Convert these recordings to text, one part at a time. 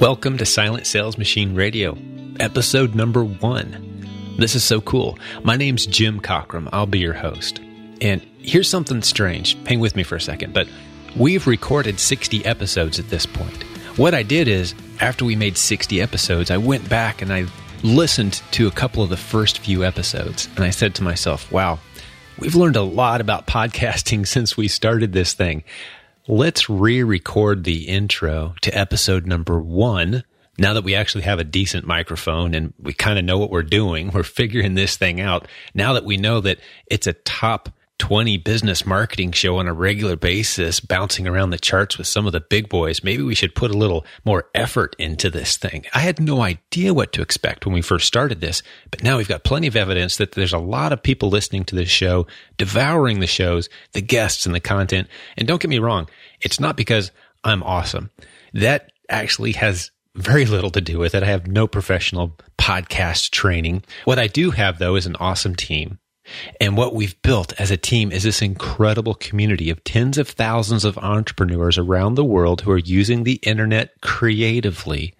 Welcome to Silent Sales Machine Radio, episode number one. This is so cool. My name's Jim Cockrum. I'll be your host. And here's something strange. Hang with me for a second, but we've recorded 60 episodes at this point. What I did is, after we made 60 episodes, I went back and I listened to a couple of the first few episodes, and I said to myself, wow, we've learned a lot about podcasting since we started this thing. Let's re record the intro to episode number one. Now that we actually have a decent microphone and we kind of know what we're doing, we're figuring this thing out. Now that we know that it's a top 20 business marketing show on a regular basis, bouncing around the charts with some of the big boys, maybe we should put a little more effort into this thing. I had no idea what to expect when we first started this, but now we've got plenty of evidence that there's a lot of people listening to this show, devouring the shows, the guests and the content. And don't get me wrong, it's not because I'm awesome. That actually has very little to do with it. I have no professional podcast training. What I do have though is an awesome team and what we've built as a team is this incredible community of tens of thousands of entrepreneurs around the world who are using the internet creatively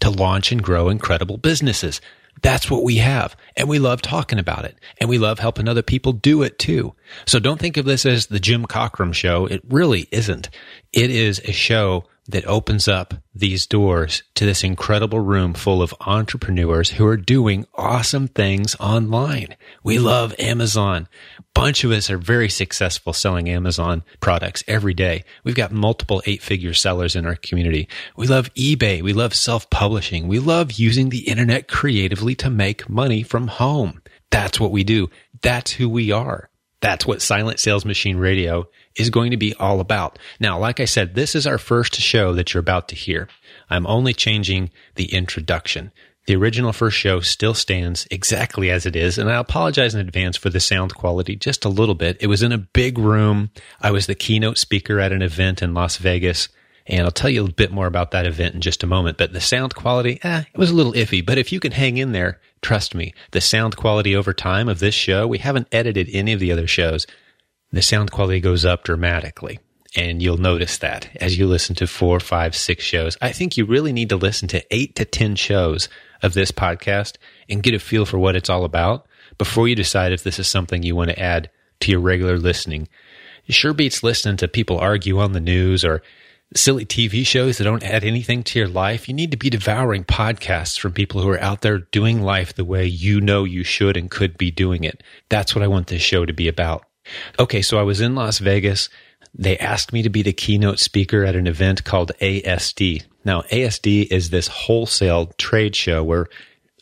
to launch and grow incredible businesses. That's what we have. And we love talking about it. And we love helping other people do it too. So don't think of this as the Jim Cockrum show. It really isn't. It is a show that opens up these doors to this incredible room full of entrepreneurs who are doing awesome things online. We love Amazon. Bunch of us are very successful selling Amazon products every day. We've got multiple eight figure sellers in our community. We love eBay. We love self publishing. We love using the internet creatively to make money from home. That's what we do. That's who we are. That's what Silent Sales Machine Radio is going to be all about. Now, like I said, this is our first show that you're about to hear. I'm only changing the introduction. The original first show still stands exactly as it is, and I apologize in advance for the sound quality just a little bit. It was in a big room. I was the keynote speaker at an event in Las Vegas, and I'll tell you a bit more about that event in just a moment. But the sound quality, eh, it was a little iffy. But if you can hang in there, trust me, the sound quality over time of this show, we haven't edited any of the other shows the sound quality goes up dramatically. And you'll notice that as you listen to four, five, six shows. I think you really need to listen to eight to 10 shows of this podcast and get a feel for what it's all about before you decide if this is something you want to add to your regular listening. It sure beats listening to people argue on the news or silly TV shows that don't add anything to your life. You need to be devouring podcasts from people who are out there doing life the way you know you should and could be doing it. That's what I want this show to be about. Okay, so I was in Las Vegas. They asked me to be the keynote speaker at an event called ASD. Now, ASD is this wholesale trade show where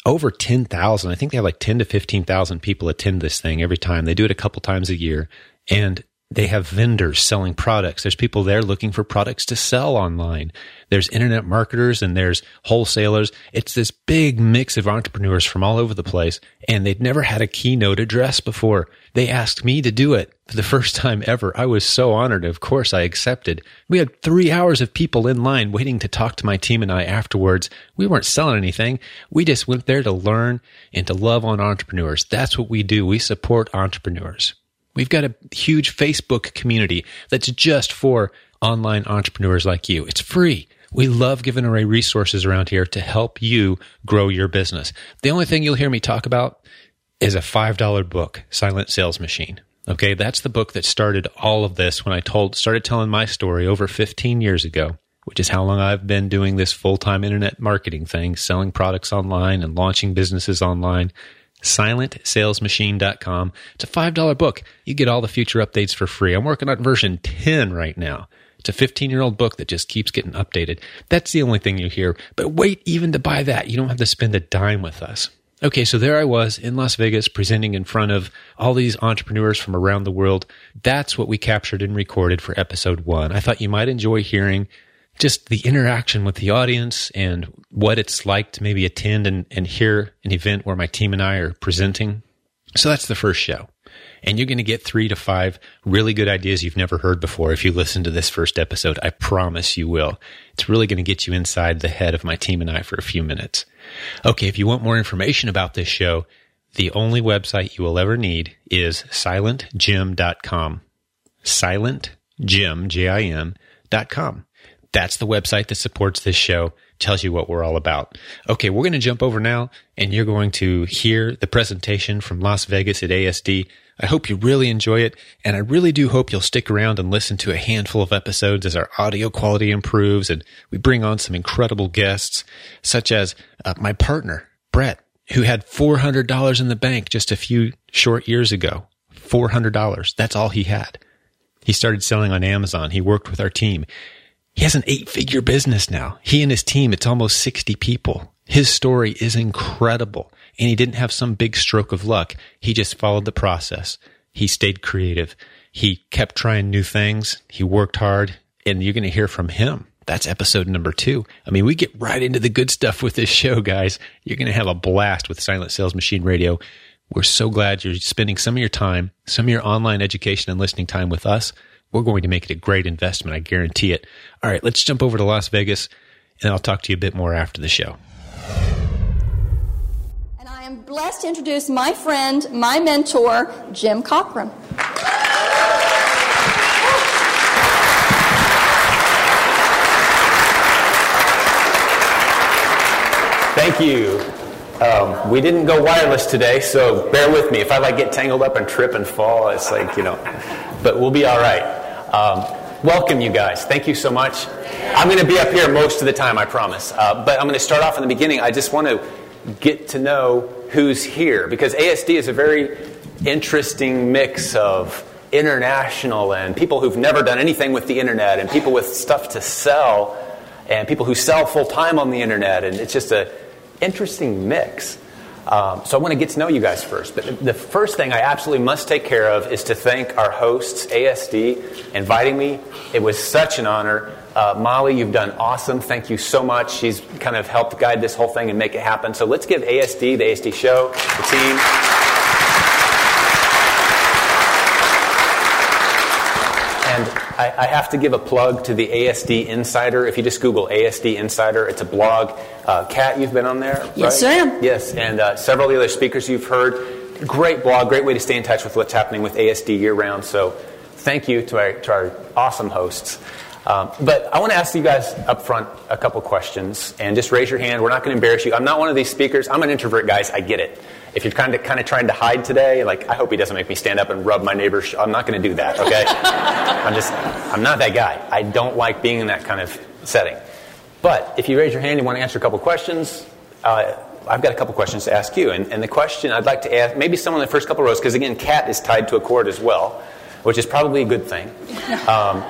over 10,000, I think they have like 10 to 15,000 people attend this thing every time. They do it a couple times a year. And they have vendors selling products. There's people there looking for products to sell online. There's internet marketers and there's wholesalers. It's this big mix of entrepreneurs from all over the place. And they'd never had a keynote address before. They asked me to do it for the first time ever. I was so honored. Of course, I accepted. We had three hours of people in line waiting to talk to my team and I afterwards. We weren't selling anything. We just went there to learn and to love on entrepreneurs. That's what we do. We support entrepreneurs. We've got a huge Facebook community that's just for online entrepreneurs like you. It's free. We love giving away resources around here to help you grow your business. The only thing you'll hear me talk about is a $5 book, Silent Sales Machine. Okay. That's the book that started all of this when I told, started telling my story over 15 years ago, which is how long I've been doing this full time internet marketing thing, selling products online and launching businesses online silentsalesmachine.com. It's a $5 book. You get all the future updates for free. I'm working on version 10 right now. It's a 15 year old book that just keeps getting updated. That's the only thing you hear. But wait, even to buy that, you don't have to spend a dime with us. Okay, so there I was in Las Vegas presenting in front of all these entrepreneurs from around the world. That's what we captured and recorded for episode one. I thought you might enjoy hearing just the interaction with the audience and what it's like to maybe attend and, and hear an event where my team and I are presenting. So that's the first show. And you're going to get three to five really good ideas you've never heard before if you listen to this first episode. I promise you will. It's really going to get you inside the head of my team and I for a few minutes. Okay, if you want more information about this show, the only website you will ever need is silentjim.com. Silentjim, J-I-M, dot com. That's the website that supports this show, tells you what we're all about. Okay, we're going to jump over now and you're going to hear the presentation from Las Vegas at ASD. I hope you really enjoy it. And I really do hope you'll stick around and listen to a handful of episodes as our audio quality improves and we bring on some incredible guests, such as uh, my partner, Brett, who had $400 in the bank just a few short years ago. $400. That's all he had. He started selling on Amazon. He worked with our team. He has an eight figure business now. He and his team, it's almost 60 people. His story is incredible. And he didn't have some big stroke of luck. He just followed the process. He stayed creative. He kept trying new things. He worked hard and you're going to hear from him. That's episode number two. I mean, we get right into the good stuff with this show, guys. You're going to have a blast with Silent Sales Machine Radio. We're so glad you're spending some of your time, some of your online education and listening time with us. We're going to make it a great investment. I guarantee it. All right, let's jump over to Las Vegas and I'll talk to you a bit more after the show. And I am blessed to introduce my friend, my mentor, Jim Cockrum. Thank you. Um, we didn't go wireless today, so bear with me. If I like get tangled up and trip and fall, it's like you know, but we'll be all right. Um, welcome, you guys. Thank you so much. I'm going to be up here most of the time, I promise. Uh, but I'm going to start off in the beginning. I just want to get to know who's here because ASD is a very interesting mix of international and people who've never done anything with the internet and people with stuff to sell and people who sell full time on the internet. And it's just an interesting mix. Um, so I want to get to know you guys first. But the first thing I absolutely must take care of is to thank our hosts, ASD, inviting me. It was such an honor. Uh, Molly, you've done awesome. Thank you so much. She's kind of helped guide this whole thing and make it happen. So let's give ASD, the ASD show, the team. I, I, have to give a plug to the ASD Insider. If you just Google ASD Insider, it's a blog. Uh, Kat, you've been on there, right? Yes, I am. Yes, and uh, several of the other speakers you've heard. Great blog, great way to stay in touch with what's happening with ASD year round. So thank you to our, to our awesome hosts. Um, but I want to ask you guys up front a couple questions, and just raise your hand. We're not going to embarrass you. I'm not one of these speakers. I'm an introvert, guys. I get it. If you're kind of kind of trying to hide today, like I hope he doesn't make me stand up and rub my neighbor's. Sh- I'm not going to do that. Okay, I'm just I'm not that guy. I don't like being in that kind of setting. But if you raise your hand and you want to answer a couple questions, uh, I've got a couple questions to ask you. And, and, the question I'd like to ask, maybe someone in the first couple rows, because again, Kat is tied to a cord as well, which is probably a good thing. Um,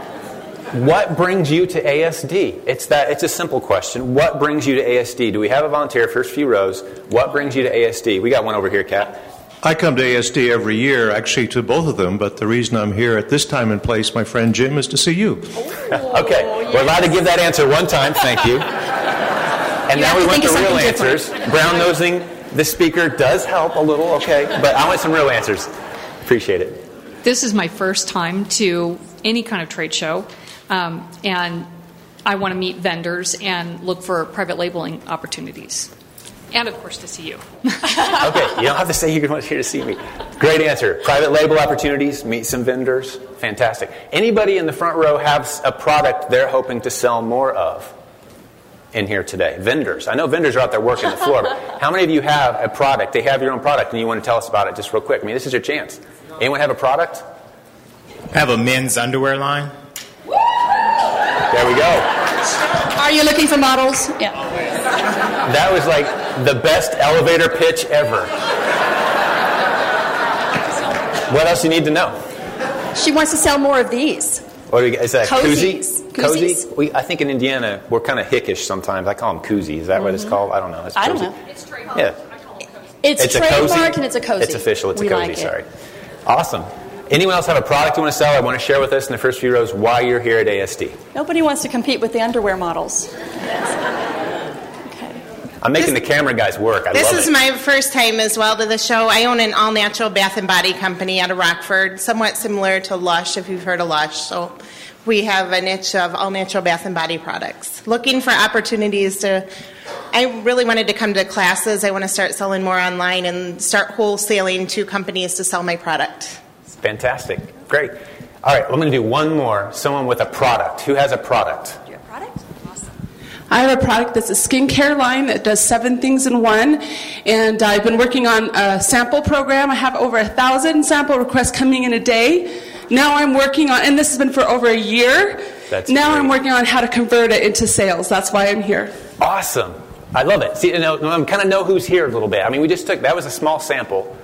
what brings you to ASD? It's that. It's a simple question. What brings you to ASD? Do we have a volunteer? First few rows. What brings you to ASD? We got one over here, Kat. I come to ASD every year, actually to both of them, but the reason I'm here at this time and place, my friend Jim, is to see you. okay, oh, we're allowed to give that answer one time. Thank you. And you now we want to real different. answers. Brown nosing the speaker does help a little, okay, but I want some real answers. Appreciate it. This is my first time to any kind of trade show. Um, and I want to meet vendors and look for private labeling opportunities. And of course, to see you. okay, you don't have to say you're going to here to see me. Great answer. Private label opportunities, meet some vendors. Fantastic. Anybody in the front row have a product they're hoping to sell more of in here today? Vendors. I know vendors are out there working the floor, but how many of you have a product? They have your own product and you want to tell us about it just real quick. I mean, this is your chance. Anyone have a product? I have a men's underwear line. There we go. Are you looking for models? Yeah. That was like the best elevator pitch ever. What else you need to know? She wants to sell more of these. What do you, is that Cozies. koozie? Cozy? We, I think in Indiana we're kind of hickish sometimes. I call them koozies. Is that what it's mm-hmm. called? I don't know. It's I don't cozy. know. It's Yeah. It's, It's a cozy. and it's a cozy. It's official. It's we a cozy. Like sorry. Awesome. Anyone else have a product you want to sell? I want to share with us in the first few rows why you're here at ASD. Nobody wants to compete with the underwear models. Okay. I'm making the camera guys work. I This love is it. my first time as well to the show. I own an all natural bath and body company out of Rockford, somewhat similar to Lush, if you've heard of Lush. So we have a niche of all natural bath and body products. Looking for opportunities to. I really wanted to come to classes. I want to start selling more online and start wholesaling to companies to sell my product. Fantastic. Great. All right, I'm going to do one more. Someone with a product. Who has a product? Do you have a product? Awesome. I have a product that's a skincare line that does seven things in one, and I've been working on a sample program. I have over a thousand sample requests coming in a day. Now I'm working on, and this has been for over a year. That's now great. I'm working on how to convert it into sales. That's why I'm here. Awesome. I love it. See, you know, I kind of know who's here a little bit. I mean, we just took, that was a small sample,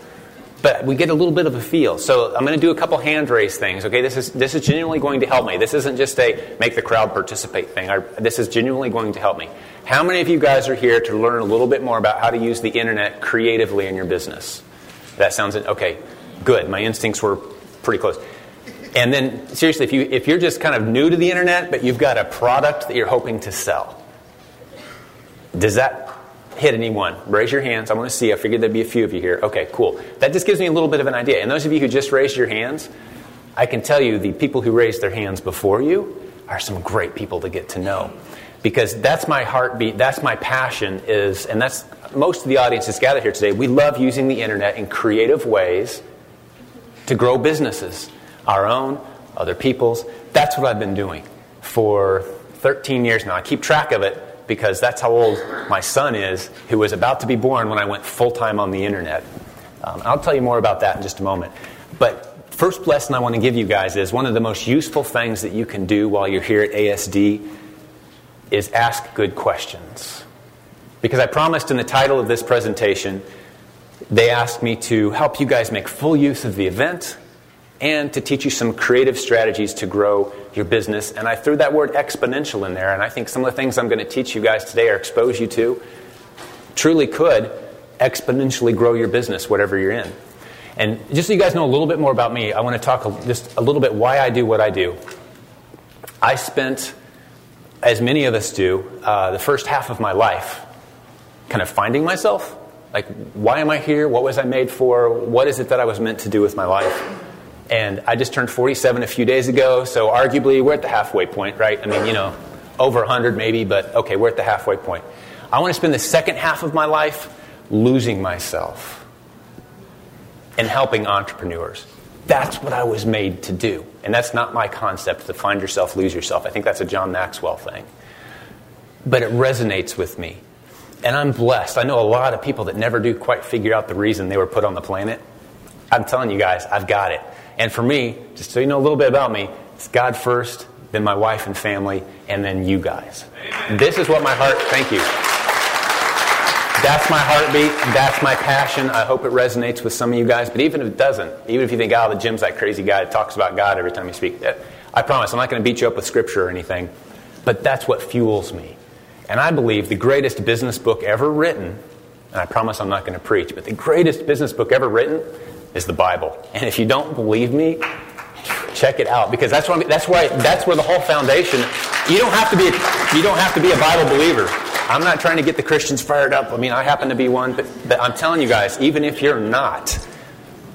but we get a little bit of a feel. So I'm going to do a couple hand raise things, okay? This is, this is genuinely going to help me. This isn't just a make the crowd participate thing. I, this is genuinely going to help me. How many of you guys are here to learn a little bit more about how to use the internet creatively in your business? That sounds, okay, good. My instincts were pretty close. And then, seriously, if, you, if you're just kind of new to the internet, but you've got a product that you're hoping to sell, does that hit anyone? Raise your hands. I want to see. I figured there'd be a few of you here. Okay, cool. That just gives me a little bit of an idea. And those of you who just raised your hands, I can tell you the people who raised their hands before you are some great people to get to know. Because that's my heartbeat, that's my passion is, and that's most of the audience that's gathered here today. We love using the internet in creative ways to grow businesses, our own, other people's. That's what I've been doing for 13 years now. I keep track of it because that's how old my son is, who was about to be born when I went full time on the internet. Um, I'll tell you more about that in just a moment. But first lesson I want to give you guys is one of the most useful things that you can do while you're here at ASD is ask good questions. Because I promised in the title of this presentation, they asked me to help you guys make full use of the event and to teach you some creative strategies to grow your business. And I threw that word exponential in there, and I think some of the things I'm going to teach you guys today or expose you to truly could exponentially grow your business, whatever you're in. And just so you guys know a little bit more about me, I want to talk just a little bit why I do what I do. I spent, as many of us do, uh, the first half of my life kind of finding myself. Like, why am I here? What was I made for? What is it that I was meant to do with my life? And I just turned 47 a few days ago, so arguably we're at the halfway point, right? I mean, you know, over 100 maybe, but okay, we're at the halfway point. I want to spend the second half of my life losing myself and helping entrepreneurs. That's what I was made to do. And that's not my concept to find yourself, lose yourself. I think that's a John Maxwell thing. But it resonates with me. And I'm blessed. I know a lot of people that never do quite figure out the reason they were put on the planet. I'm telling you guys, I've got it. And for me, just so you know a little bit about me, it's God first, then my wife and family, and then you guys. This is what my heart, thank you. That's my heartbeat. That's my passion. I hope it resonates with some of you guys. But even if it doesn't, even if you think, oh, the Jim's that crazy guy that talks about God every time you speak, I promise I'm not going to beat you up with scripture or anything. But that's what fuels me. And I believe the greatest business book ever written, and I promise I'm not going to preach, but the greatest business book ever written is the Bible. And if you don't believe me, check it out because that's where that's where that's where the whole foundation. You don't have to be you don't have to be a Bible believer. I'm not trying to get the Christians fired up. I mean, I happen to be one, but, but I'm telling you guys, even if you're not,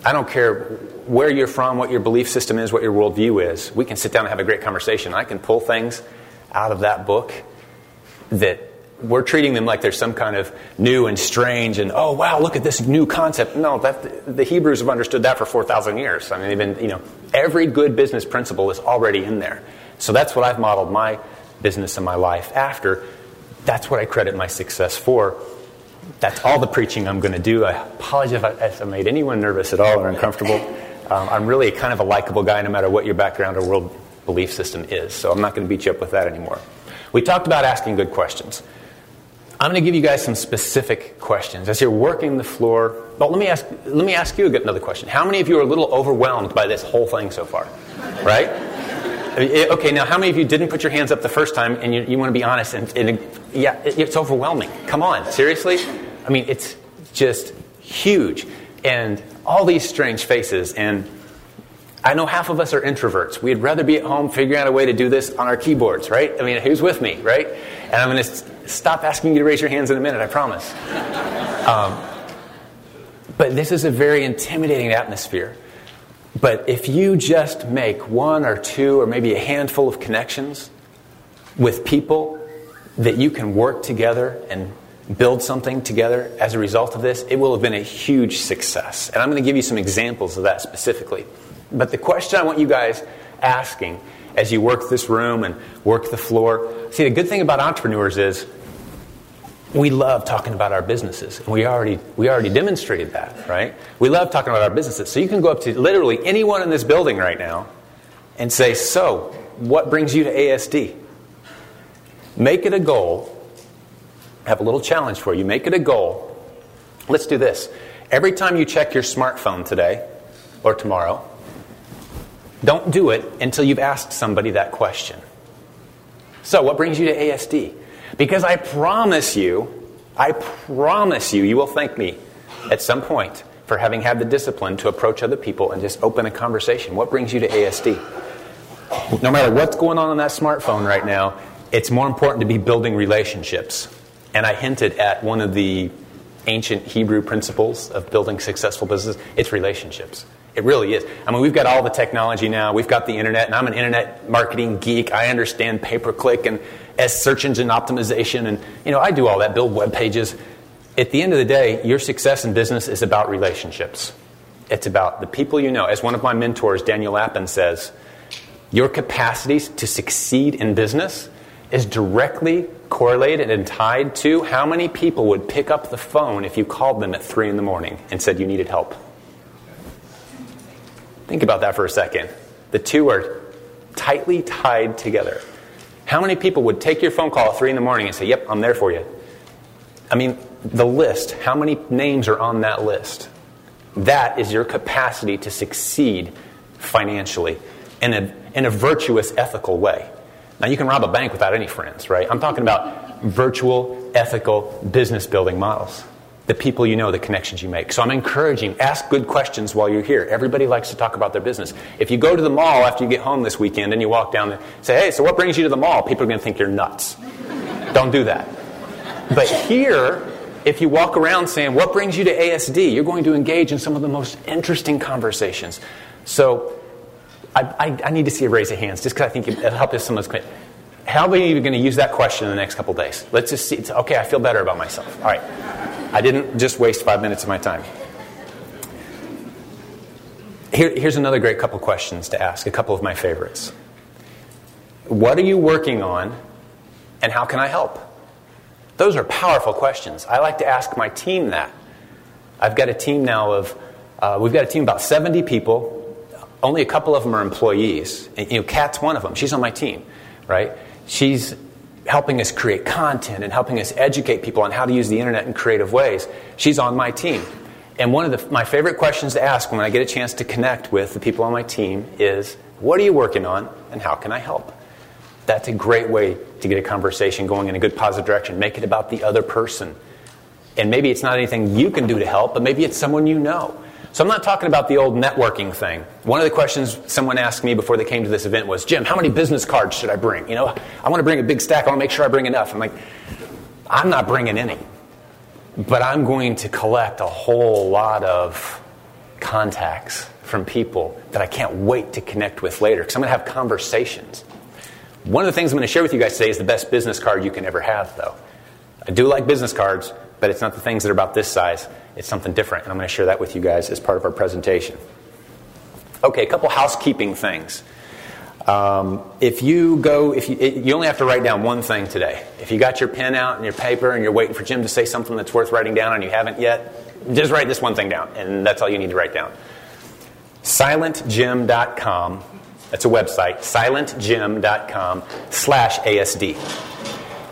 I don't care where you're from, what your belief system is, what your worldview is. We can sit down and have a great conversation. I can pull things out of that book that we're treating them like there's some kind of new and strange and oh wow look at this new concept. No that the hebrews have understood that for 4000 years. I mean they've been you know every good business principle is already in there. So that's what i've modeled my business and my life after. That's what i credit my success for. That's all the preaching i'm going to do. I apologize if i made anyone nervous at all or uncomfortable. Um, i'm really kind of a likable guy no matter what your background or world belief system is so i'm not going to beat you up with that anymore. We talked about asking good questions I'm going to give you guys some specific questions as you're working the floor. But let me ask, let me ask you another question. How many of you are a little overwhelmed by this whole thing so far? Right? Okay, now how many of you didn't put your hands up the first time and you, you want to be honest? And, and yeah, it, it's overwhelming. Come on, seriously? I mean, it's just huge. And all these strange faces. And I know half of us are introverts. We'd rather be at home figuring out a way to do this on our keyboards, right? I mean, who's with me, right? And I'm going to stop asking you to raise your hands in a minute, I promise. Um, but this is a very intimidating atmosphere. But if you just make one or two or maybe a handful of connections with people that you can work together and build something together as a result of this, it will have been a huge success. And I'm going to give you some examples of that specifically. But the question I want you guys asking as you work this room and work the floor, see, the good thing about entrepreneurs is we love talking about our businesses. And we already, we already demonstrated that, right? We love talking about our businesses. So you can go up to literally anyone in this building right now and say, So, what brings you to ASD? Make it a goal. I have a little challenge for you. Make it a goal. Let's do this. Every time you check your smartphone today or tomorrow, don't do it until you've asked somebody that question. So, what brings you to ASD? Because I promise you, I promise you, you will thank me at some point for having had the discipline to approach other people and just open a conversation. What brings you to ASD? No matter what's going on on that smartphone right now, it's more important to be building relationships. And I hinted at one of the ancient Hebrew principles of building successful businesses it's relationships. It really is. I mean, we've got all the technology now. We've got the internet, and I'm an internet marketing geek. I understand pay per click and as search engine optimization, and you know, I do all that, build web pages. At the end of the day, your success in business is about relationships. It's about the people you know. As one of my mentors, Daniel Lapin, says, your capacities to succeed in business is directly correlated and tied to how many people would pick up the phone if you called them at 3 in the morning and said you needed help. Think about that for a second. The two are tightly tied together. How many people would take your phone call at 3 in the morning and say, Yep, I'm there for you? I mean, the list, how many names are on that list? That is your capacity to succeed financially in a, in a virtuous, ethical way. Now, you can rob a bank without any friends, right? I'm talking about virtual, ethical business building models the people you know, the connections you make. So I'm encouraging, ask good questions while you're here. Everybody likes to talk about their business. If you go to the mall after you get home this weekend and you walk down there, say, hey, so what brings you to the mall? People are going to think you're nuts. Don't do that. But here, if you walk around saying, what brings you to ASD? You're going to engage in some of the most interesting conversations. So I, I, I need to see a raise of hands just because I think it'll help if someone's clear. How of you are going to use that question in the next couple days? Let's just see. Okay, I feel better about myself. All right. I didn't just waste five minutes of my time. Here, here's another great couple questions to ask, a couple of my favorites. What are you working on, and how can I help? Those are powerful questions. I like to ask my team that. I've got a team now of, uh, we've got a team about 70 people. Only a couple of them are employees. And, you know, Kat's one of them. She's on my team, right? She's helping us create content and helping us educate people on how to use the internet in creative ways. She's on my team. And one of the, my favorite questions to ask when I get a chance to connect with the people on my team is what are you working on and how can I help? That's a great way to get a conversation going in a good positive direction. Make it about the other person. And maybe it's not anything you can do to help, but maybe it's someone you know. So I'm not talking about the old networking thing. One of the questions someone asked me before they came to this event was, Jim, how many business cards should I bring? You know, I want to bring a big stack. I want to make sure I bring enough. I'm like, I'm not bringing any. But I'm going to collect a whole lot of contacts from people that I can't wait to connect with later because I'm going to have conversations. One of the things I'm going to share with you guys today is the best business card you can ever have, though. I do like business cards, but it's not the things that are about this size. It's something different, and I'm going to share that with you guys as part of our presentation. Okay, a couple housekeeping things. Um, if you go, if you, you only have to write down one thing today. If you got your pen out and your paper and you're waiting for Jim to say something that's worth writing down and you haven't yet, just write this one thing down, and that's all you need to write down. SilentJim.com. That's a website. SilentJim.com slash ASD.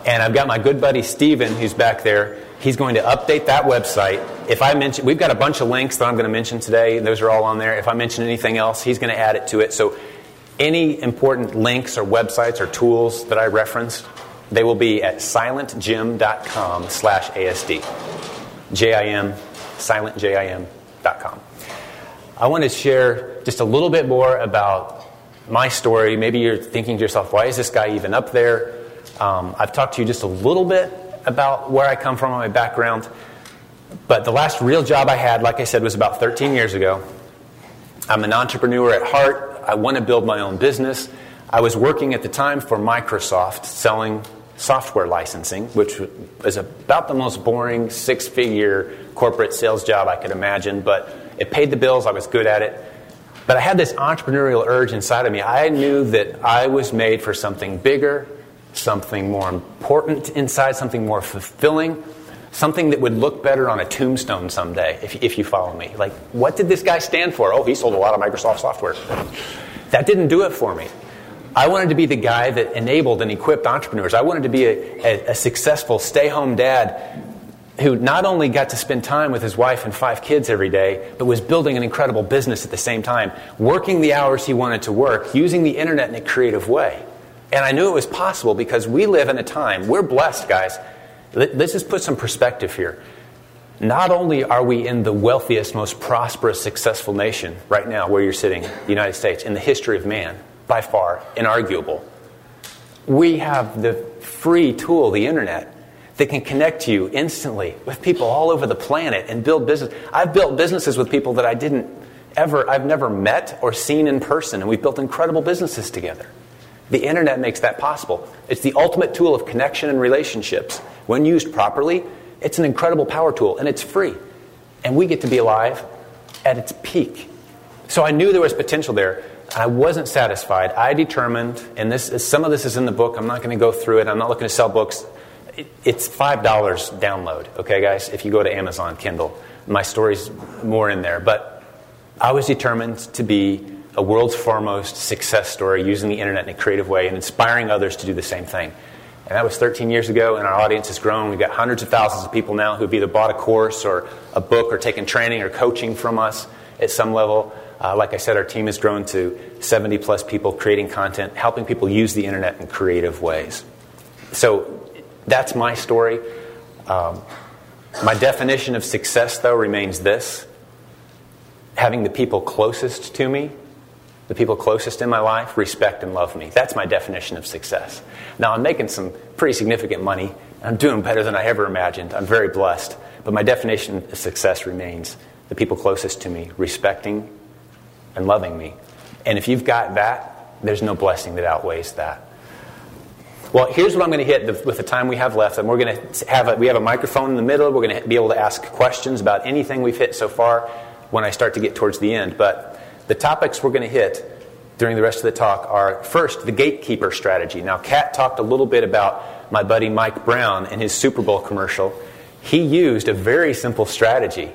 And I've got my good buddy Steven, who's back there. He's going to update that website. If I mention, we've got a bunch of links that I'm going to mention today. Those are all on there. If I mention anything else, he's going to add it to it. So any important links or websites or tools that I referenced, they will be at silentjim.com slash ASD. J-I-M, silentjim.com. I want to share just a little bit more about my story. Maybe you're thinking to yourself, why is this guy even up there? Um, I've talked to you just a little bit about where I come from, my background. But the last real job I had, like I said, was about 13 years ago. I'm an entrepreneur at heart. I want to build my own business. I was working at the time for Microsoft selling software licensing, which was about the most boring six figure corporate sales job I could imagine, but it paid the bills. I was good at it. But I had this entrepreneurial urge inside of me. I knew that I was made for something bigger something more important inside, something more fulfilling, something that would look better on a tombstone someday, if, if you follow me. Like, what did this guy stand for? Oh, he sold a lot of Microsoft software. That didn't do it for me. I wanted to be the guy that enabled and equipped entrepreneurs. I wanted to be a, a, a successful stay home dad who not only got to spend time with his wife and five kids every day, but was building an incredible business at the same time, working the hours he wanted to work, using the internet in a creative way. And I knew it was possible because we live in a time, we're blessed, guys. Let's just put some perspective here. Not only are we in the wealthiest, most prosperous, successful nation right now, where you're sitting, the United States, in the history of man, by far, inarguable, we have the free tool, the internet, that can connect you instantly with people all over the planet and build business. I've built businesses with people that I didn't ever, I've never met or seen in person, and we've built incredible businesses together. The internet makes that possible. It's the ultimate tool of connection and relationships. When used properly, it's an incredible power tool, and it's free. And we get to be alive at its peak. So I knew there was potential there. I wasn't satisfied. I determined, and this some of this is in the book. I'm not going to go through it. I'm not looking to sell books it's $5 download, okay, guys, if you go to Amazon Kindle. My story's more in there. But I was determined to be a world's foremost success story using the internet in a creative way and inspiring others to do the same thing. And that was 13 years ago, and our audience has grown. We've got hundreds of thousands of people now who've either bought a course or a book or taken training or coaching from us at some level. Uh, like I said, our team has grown to 70 plus people creating content, helping people use the internet in creative ways. So that's my story. Um, my definition of success, though, remains this having the people closest to me, the people closest in my life, respect and love me. That's my definition of success. Now, I'm making some pretty significant money. I'm doing better than I ever imagined. I'm very blessed. But my definition of success remains the people closest to me, respecting and loving me. And if you've got that, there's no blessing that outweighs that. Well, here's what I'm going to hit with the time we have left. And we're going to have a, we have a microphone in the middle. We're going to be able to ask questions about anything we've hit so far when I start to get towards the end. But the topics we're going to hit during the rest of the talk are first, the gatekeeper strategy. Now, Kat talked a little bit about my buddy Mike Brown and his Super Bowl commercial. He used a very simple strategy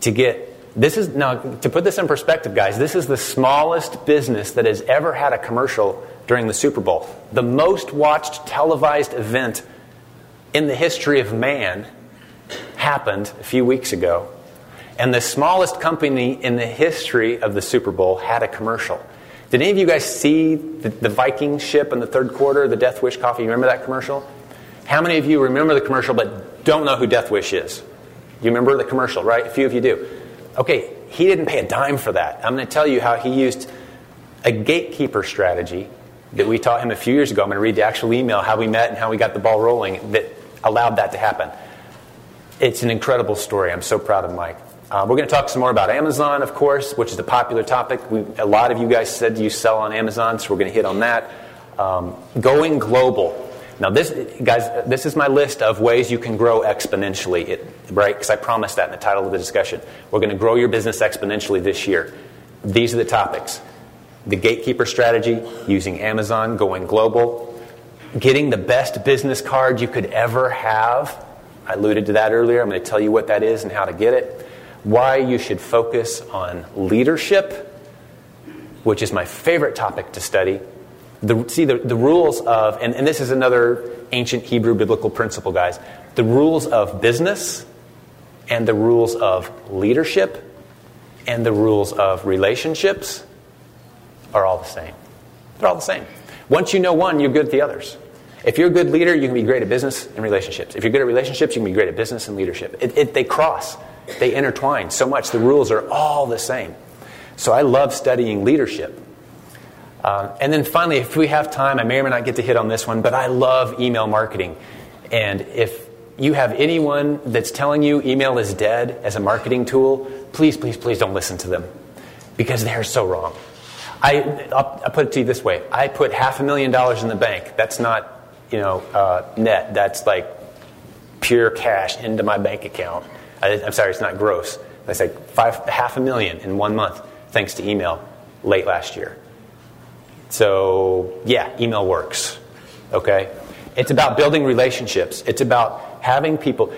to get this is now to put this in perspective guys this is the smallest business that has ever had a commercial during the Super Bowl. The most watched televised event in the history of man happened a few weeks ago. And the smallest company in the history of the Super Bowl had a commercial. Did any of you guys see the, the Viking ship in the third quarter, the Death Wish coffee? You remember that commercial? How many of you remember the commercial but don't know who Death Wish is? You remember the commercial, right? A few of you do. Okay, he didn't pay a dime for that. I'm going to tell you how he used a gatekeeper strategy that we taught him a few years ago. I'm going to read the actual email, how we met and how we got the ball rolling that allowed that to happen. It's an incredible story. I'm so proud of Mike. Uh, we're going to talk some more about Amazon, of course, which is a popular topic. We, a lot of you guys said you sell on Amazon, so we're going to hit on that. Um, going global. Now, this, guys, this is my list of ways you can grow exponentially, it, right? Because I promised that in the title of the discussion. We're going to grow your business exponentially this year. These are the topics the gatekeeper strategy, using Amazon, going global, getting the best business card you could ever have. I alluded to that earlier. I'm going to tell you what that is and how to get it. Why you should focus on leadership, which is my favorite topic to study. The, see, the, the rules of, and, and this is another ancient Hebrew biblical principle, guys. The rules of business and the rules of leadership and the rules of relationships are all the same. They're all the same. Once you know one, you're good at the others. If you're a good leader, you can be great at business and relationships. If you're good at relationships, you can be great at business and leadership. It, it, they cross, they intertwine so much. The rules are all the same. So I love studying leadership. Uh, and then finally, if we have time, I may or may not get to hit on this one, but I love email marketing. And if you have anyone that's telling you email is dead as a marketing tool, please, please, please don't listen to them because they're so wrong. I, I'll, I'll, put it to you this way I put half a million dollars in the bank. That's not, you know, uh, net. That's like pure cash into my bank account. I, am sorry, it's not gross. That's like five, half a million in one month thanks to email late last year. So, yeah, email works. okay? It's about building relationships. It's about having people.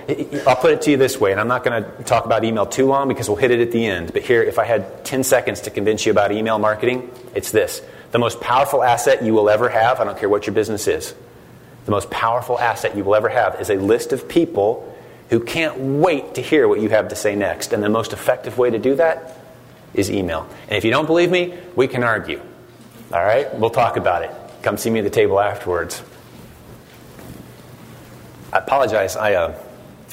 I'll put it to you this way, and I'm not going to talk about email too long because we'll hit it at the end. But here, if I had 10 seconds to convince you about email marketing, it's this. The most powerful asset you will ever have, I don't care what your business is, the most powerful asset you will ever have is a list of people who can't wait to hear what you have to say next. And the most effective way to do that is email. And if you don't believe me, we can argue. All right? We'll talk about it. Come see me at the table afterwards. I apologize. I uh,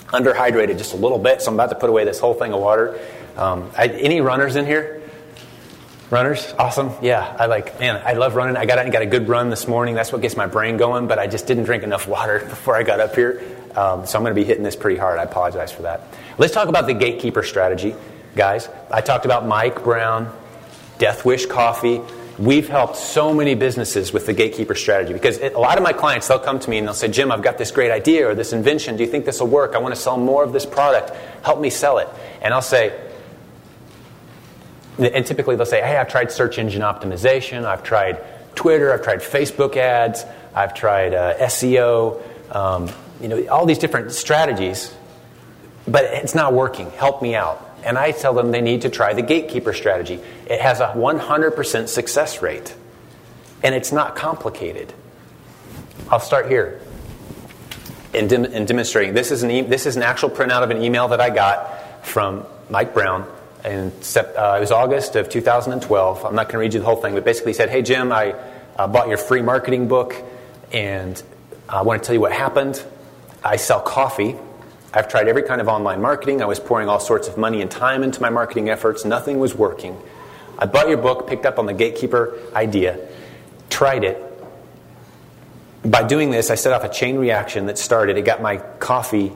underhydrated just a little bit, so I'm about to put away this whole thing of water. Um, I, any runners in here? Runners, awesome. Yeah, I like. Man, I love running. I got out and got a good run this morning. That's what gets my brain going. But I just didn't drink enough water before I got up here, um, so I'm going to be hitting this pretty hard. I apologize for that. Let's talk about the gatekeeper strategy, guys. I talked about Mike Brown, Death Wish Coffee. We've helped so many businesses with the gatekeeper strategy because it, a lot of my clients they'll come to me and they'll say, "Jim, I've got this great idea or this invention. Do you think this will work? I want to sell more of this product. Help me sell it." And I'll say and typically they'll say, hey, I've tried search engine optimization, I've tried Twitter, I've tried Facebook ads, I've tried uh, SEO, um, you know, all these different strategies, but it's not working. Help me out. And I tell them they need to try the gatekeeper strategy. It has a 100% success rate, and it's not complicated. I'll start here in, dem- in demonstrating. This is, an e- this is an actual printout of an email that I got from Mike Brown in, uh, it was August of 2012. I'm not going to read you the whole thing, but basically he said, Hey, Jim, I uh, bought your free marketing book, and I want to tell you what happened. I sell coffee. I've tried every kind of online marketing. I was pouring all sorts of money and time into my marketing efforts. Nothing was working. I bought your book, picked up on the gatekeeper idea, tried it. By doing this, I set off a chain reaction that started. It got my coffee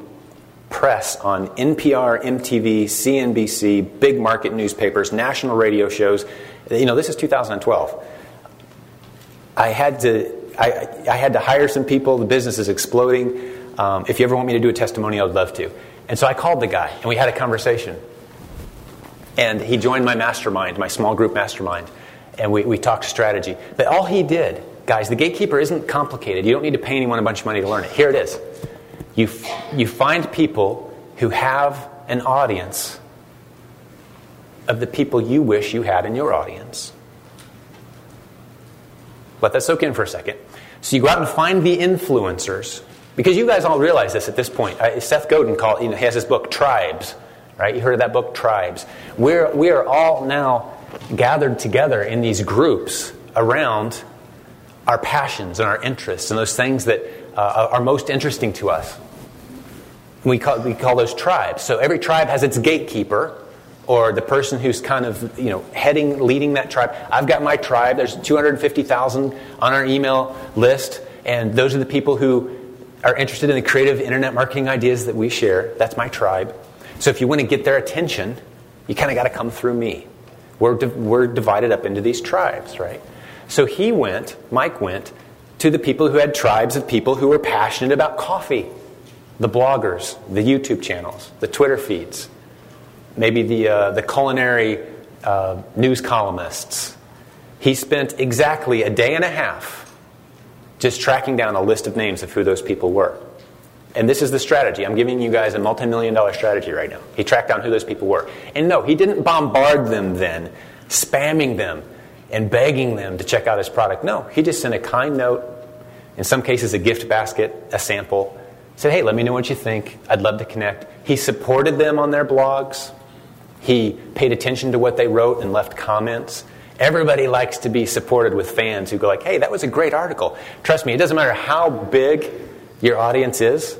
press on NPR, MTV, CNBC, big market newspapers, national radio shows. You know, this is 2012. I had to, I, I had to hire some people. The business is exploding. Um, if you ever want me to do a testimonial, I'd love to. And so I called the guy, and we had a conversation. And he joined my mastermind, my small group mastermind, and we, we talked strategy. But all he did, guys, the gatekeeper isn't complicated. You don't need to pay anyone a bunch of money to learn it. Here it is. You, you find people who have an audience of the people you wish you had in your audience. Let that soak in for a second. So you go out and find the influencers, because you guys all realize this at this point. Uh, Seth Godin called, you know, he has his book Tribes, right? You heard of that book, Tribes. We're, we are all now gathered together in these groups around our passions and our interests and those things that uh, are most interesting to us. We call, we call those tribes. So every tribe has its gatekeeper, or the person who's kind of you know heading, leading that tribe. I've got my tribe. There's 250,000 on our email list, and those are the people who are interested in the creative internet marketing ideas that we share. That's my tribe. So if you want to get their attention, you kind of got to come through me. We're, we're divided up into these tribes, right? So he went, Mike went, to the people who had tribes of people who were passionate about coffee the bloggers, the YouTube channels, the Twitter feeds, maybe the, uh, the culinary uh, news columnists. He spent exactly a day and a half just tracking down a list of names of who those people were. And this is the strategy. I'm giving you guys a multi million dollar strategy right now. He tracked down who those people were. And no, he didn't bombard them then, spamming them and begging them to check out his product. No, he just sent a kind note, in some cases, a gift basket, a sample, said, hey, let me know what you think. I'd love to connect. He supported them on their blogs. He paid attention to what they wrote and left comments. Everybody likes to be supported with fans who go like, hey, that was a great article. Trust me, it doesn't matter how big your audience is,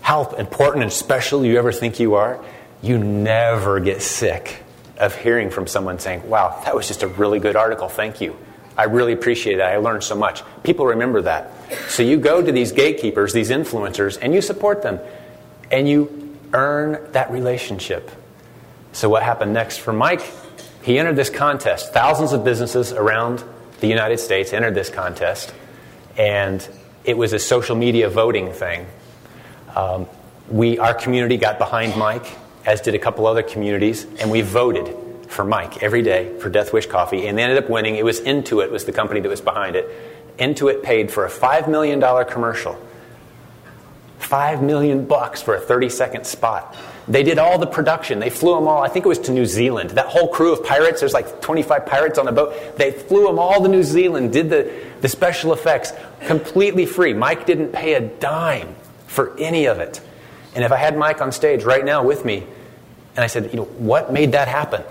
how important and special you ever think you are, you never get sick of hearing from someone saying, wow, that was just a really good article. Thank you. I really appreciate it. I learned so much. People remember that. So you go to these gatekeepers, these influencers, and you support them. And you earn that relationship. So what happened next for Mike? He entered this contest. Thousands of businesses around the United States entered this contest. And it was a social media voting thing. Um, we, our community got behind Mike, as did a couple other communities, and we voted for Mike every day for Death Wish Coffee, and they ended up winning. It was Intuit was the company that was behind it, Intuit paid for a $5 million commercial. 5 million bucks for a 30 second spot. They did all the production. They flew them all, I think it was to New Zealand. That whole crew of pirates, there's like 25 pirates on a boat. They flew them all to New Zealand, did the, the special effects completely free. Mike didn't pay a dime for any of it. And if I had Mike on stage right now with me, and I said, you know, what made that happen?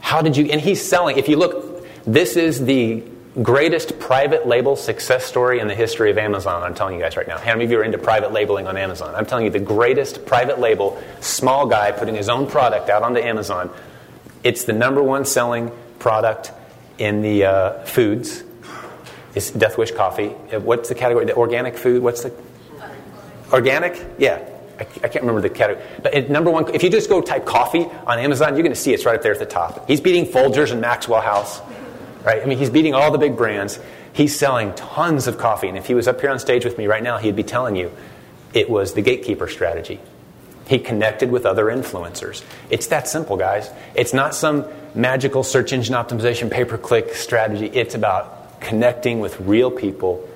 How did you, and he's selling, if you look, this is the greatest private label success story in the history of Amazon, I'm telling you guys right now. How many of you are into private labeling on Amazon? I'm telling you the greatest private label, small guy putting his own product out onto Amazon. It's the number one selling product in the uh, foods. It's Death Wish coffee. Uh, what's the category? The organic food? What's the organic? Yeah, I, can't remember the category. But number one, if you just go type coffee on Amazon, you're going to see it's right up there at the top. He's beating Folgers and Maxwell House right? I mean, he's beating all the big brands. He's selling tons of coffee. And if he was up here on stage with me right now, he'd be telling you it was the gatekeeper strategy. He connected with other influencers. It's that simple, guys. It's not some magical search engine optimization pay per click strategy. It's about connecting with real people,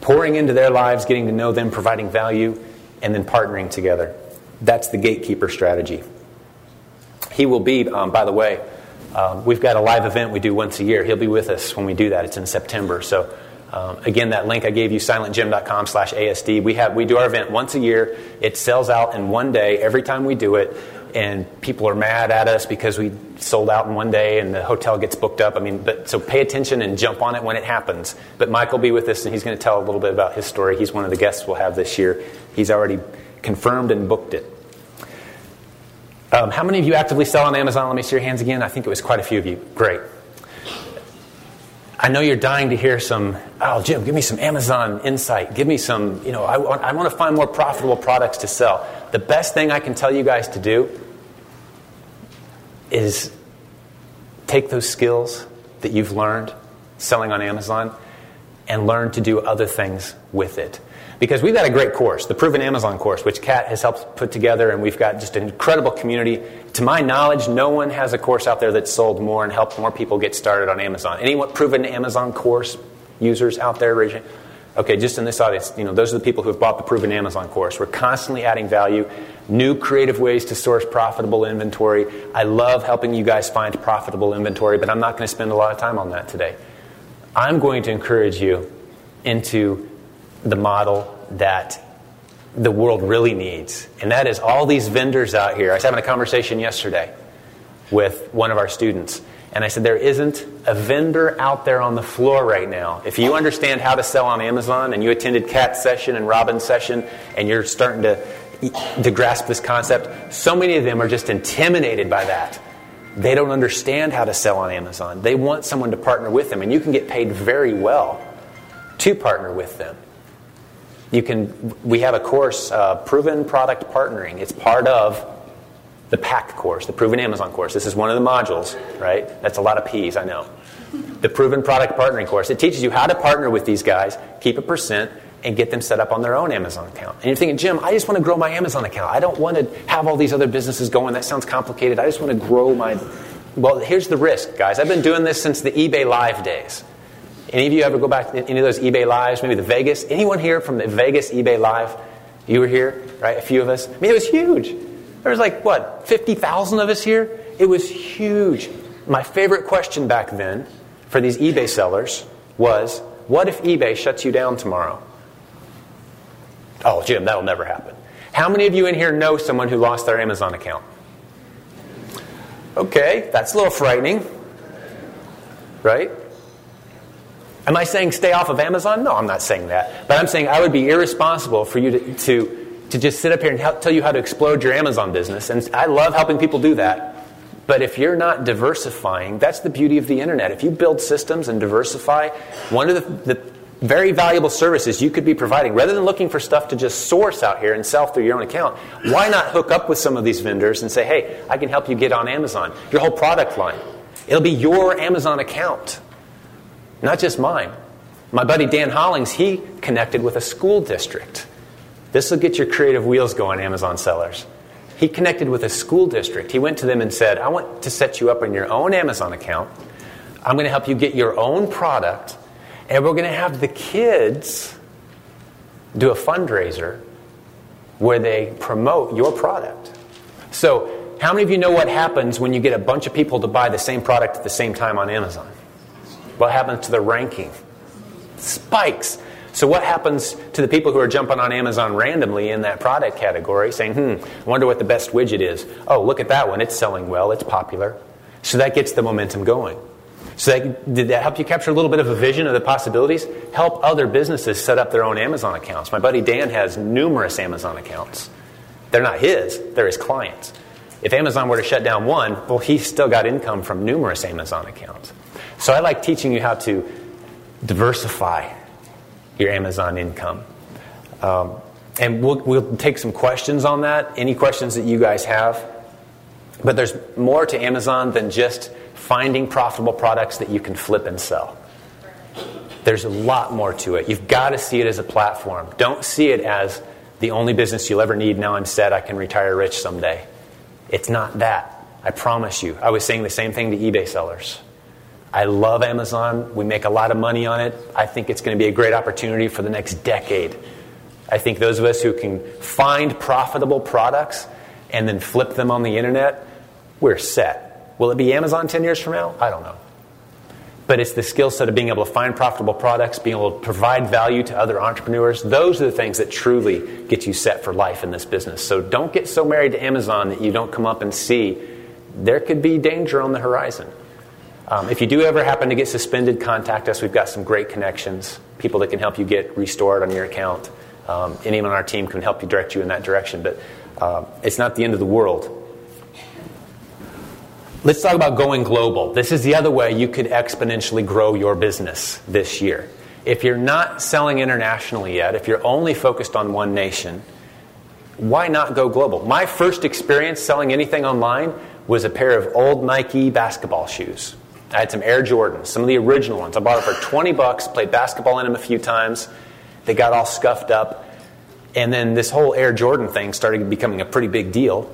pouring into their lives, getting to know them, providing value, and then partnering together. That's the gatekeeper strategy. He will be, um, by the way, um, we've got a live event we do once a year. He'll be with us when we do that. It's in September. So, um, again, that link I gave you, silentjim.com slash ASD. We, have, we do our event once a year. It sells out in one day every time we do it. And people are mad at us because we sold out in one day and the hotel gets booked up. I mean, but so pay attention and jump on it when it happens. But Mike will be with us and he's going to tell a little bit about his story. He's one of the guests we'll have this year. He's already confirmed and booked it. Um, how many of you actively sell on Amazon? Let me see your hands again. I think it was quite a few of you. Great. I know you're dying to hear some, oh, Jim, give me some Amazon insight. Give me some, you know, I want, I want to find more profitable products to sell. The best thing I can tell you guys to do is take those skills that you've learned selling on Amazon and learn to do other things with it. Because we've got a great course, the Proven Amazon course, which Kat has helped put together, and we've got just an incredible community. To my knowledge, no one has a course out there that's sold more and helped more people get started on Amazon. Any Proven Amazon course users out there? Raise Okay, just in this audience, you know, those are the people who have bought the Proven Amazon course. We're constantly adding value, new creative ways to source profitable inventory. I love helping you guys find profitable inventory, but I'm not going to spend a lot of time on that today. I'm going to encourage you into the model that the world really needs. And that is all these vendors out here. I was having a conversation yesterday with one of our students. And I said, There isn't a vendor out there on the floor right now. If you understand how to sell on Amazon and you attended Kat's session and Robin's session and you're starting to, to grasp this concept, so many of them are just intimidated by that. They don't understand how to sell on Amazon. They want someone to partner with them, and you can get paid very well to partner with them. You can, we have a course, uh, Proven Product Partnering. It's part of the PAC course, the Proven Amazon course. This is one of the modules, right? That's a lot of P's, I know. The Proven Product Partnering course. It teaches you how to partner with these guys, keep a percent, and get them set up on their own Amazon account. And you're thinking, Jim, I just want to grow my Amazon account. I don't want to have all these other businesses going. That sounds complicated. I just want to grow my. Well, here's the risk, guys. I've been doing this since the eBay Live days. Any of you ever go back to any of those eBay Lives? Maybe the Vegas? Anyone here from the Vegas eBay Live? You were here, right? A few of us. I mean, it was huge. There was like, what, 50,000 of us here? It was huge. My favorite question back then for these eBay sellers was, what if eBay shuts you down tomorrow? Oh, Jim, that'll never happen. How many of you in here know someone who lost their Amazon account? Okay, that's a little frightening, right? Am I saying stay off of Amazon? No, I'm not saying that. But I'm saying I would be irresponsible for you to, to, to just sit up here and help, tell you how to explode your Amazon business. And I love helping people do that. But if you're not diversifying, that's the beauty of the internet. If you build systems and diversify, one of the, the very valuable services you could be providing, rather than looking for stuff to just source out here and sell through your own account, why not hook up with some of these vendors and say, hey, I can help you get on Amazon, your whole product line? It'll be your Amazon account. Not just mine. My buddy Dan Hollings, he connected with a school district. This will get your creative wheels going, Amazon sellers. He connected with a school district. He went to them and said, I want to set you up on your own Amazon account. I'm going to help you get your own product, And we're going to have the kids do a fundraiser where they promote your product. So, how many of you know what happens when you get a bunch of people to buy the same product at the same time on Amazon? What happens to the ranking? Spikes. So, what happens to the people who are jumping on Amazon randomly in that product category saying, hmm, I wonder what the best widget is? Oh, look at that one. It's selling well, it's popular. So, that gets the momentum going. So, that, did that help you capture a little bit of a vision of the possibilities? Help other businesses set up their own Amazon accounts. My buddy Dan has numerous Amazon accounts. They're not his, they're his clients. If Amazon were to shut down one, well, he's still got income from numerous Amazon accounts. So I like teaching you how to diversify your Amazon income. Um, and we'll, we'll take some questions on that, any questions that you guys have. But there's more to Amazon than just finding profitable products that you can flip and sell. There's a lot more to it. You've got to see it as a platform. Don't see it as the only business you'll ever need. Now I'm set, I can retire rich someday. It's not that. I promise you. I was saying the same thing to eBay sellers. I love Amazon. We make a lot of money on it. I think it's going to be a great opportunity for the next decade. I think those of us who can find profitable products and then flip them on the internet, we're set. Will it be Amazon 10 years from now? I don't know. But it's the skill set of being able to find profitable products, being able to provide value to other entrepreneurs. Those are the things that truly get you set for life in this business. So don't get so married to Amazon that you don't come up and see there could be danger on the horizon. Um, if you do ever happen to get suspended, contact us. We've got some great connections, people that can help you get restored on your account. Um, anyone on our team can help you direct you in that direction. But uh, it's not the end of the world. Let's talk about going global. This is the other way you could exponentially grow your business this year. If you're not selling internationally yet, if you're only focused on one nation, why not go global? My first experience selling anything online was a pair of old Nike basketball shoes. I had some Air Jordans, some of the original ones. I bought them for 20 bucks, played basketball in them a few times. They got all scuffed up. And then this whole Air Jordan thing started becoming a pretty big deal.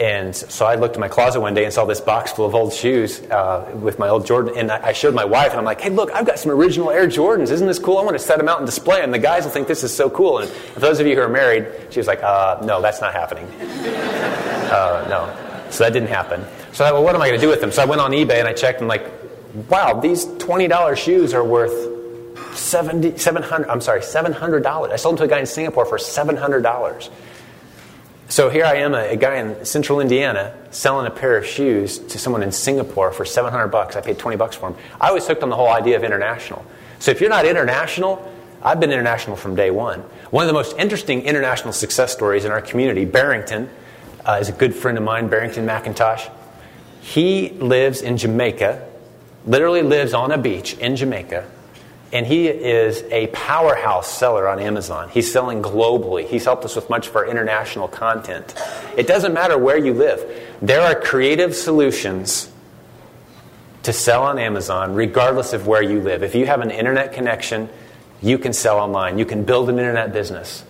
And so I looked in my closet one day and saw this box full of old shoes uh, with my old Jordan. And I showed my wife, and I'm like, hey, look, I've got some original Air Jordans. Isn't this cool? I want to set them out and display them. The guys will think this is so cool. And for those of you who are married, she was like, uh, no, that's not happening. uh, no. So that didn't happen. So I thought, well, what am I going to do with them? So I went on eBay and I checked and like, wow, these $20 shoes are worth 70, 700, I'm sorry, $700. I sold them to a guy in Singapore for $700. So here I am, a, a, guy in central Indiana, selling a pair of shoes to someone in Singapore for 700 bucks. I paid 20 bucks for them. I was hooked on the whole idea of international. So if you're not international, I've been international from day one. One of the most interesting international success stories in our community, Barrington, uh, is a good friend of mine, Barrington McIntosh. He lives in Jamaica, literally lives on a beach in Jamaica, and he is a powerhouse seller on Amazon. He's selling globally. He's helped us with much of our international content. It doesn't matter where you live, there are creative solutions to sell on Amazon regardless of where you live. If you have an internet connection, you can sell online, you can build an internet business.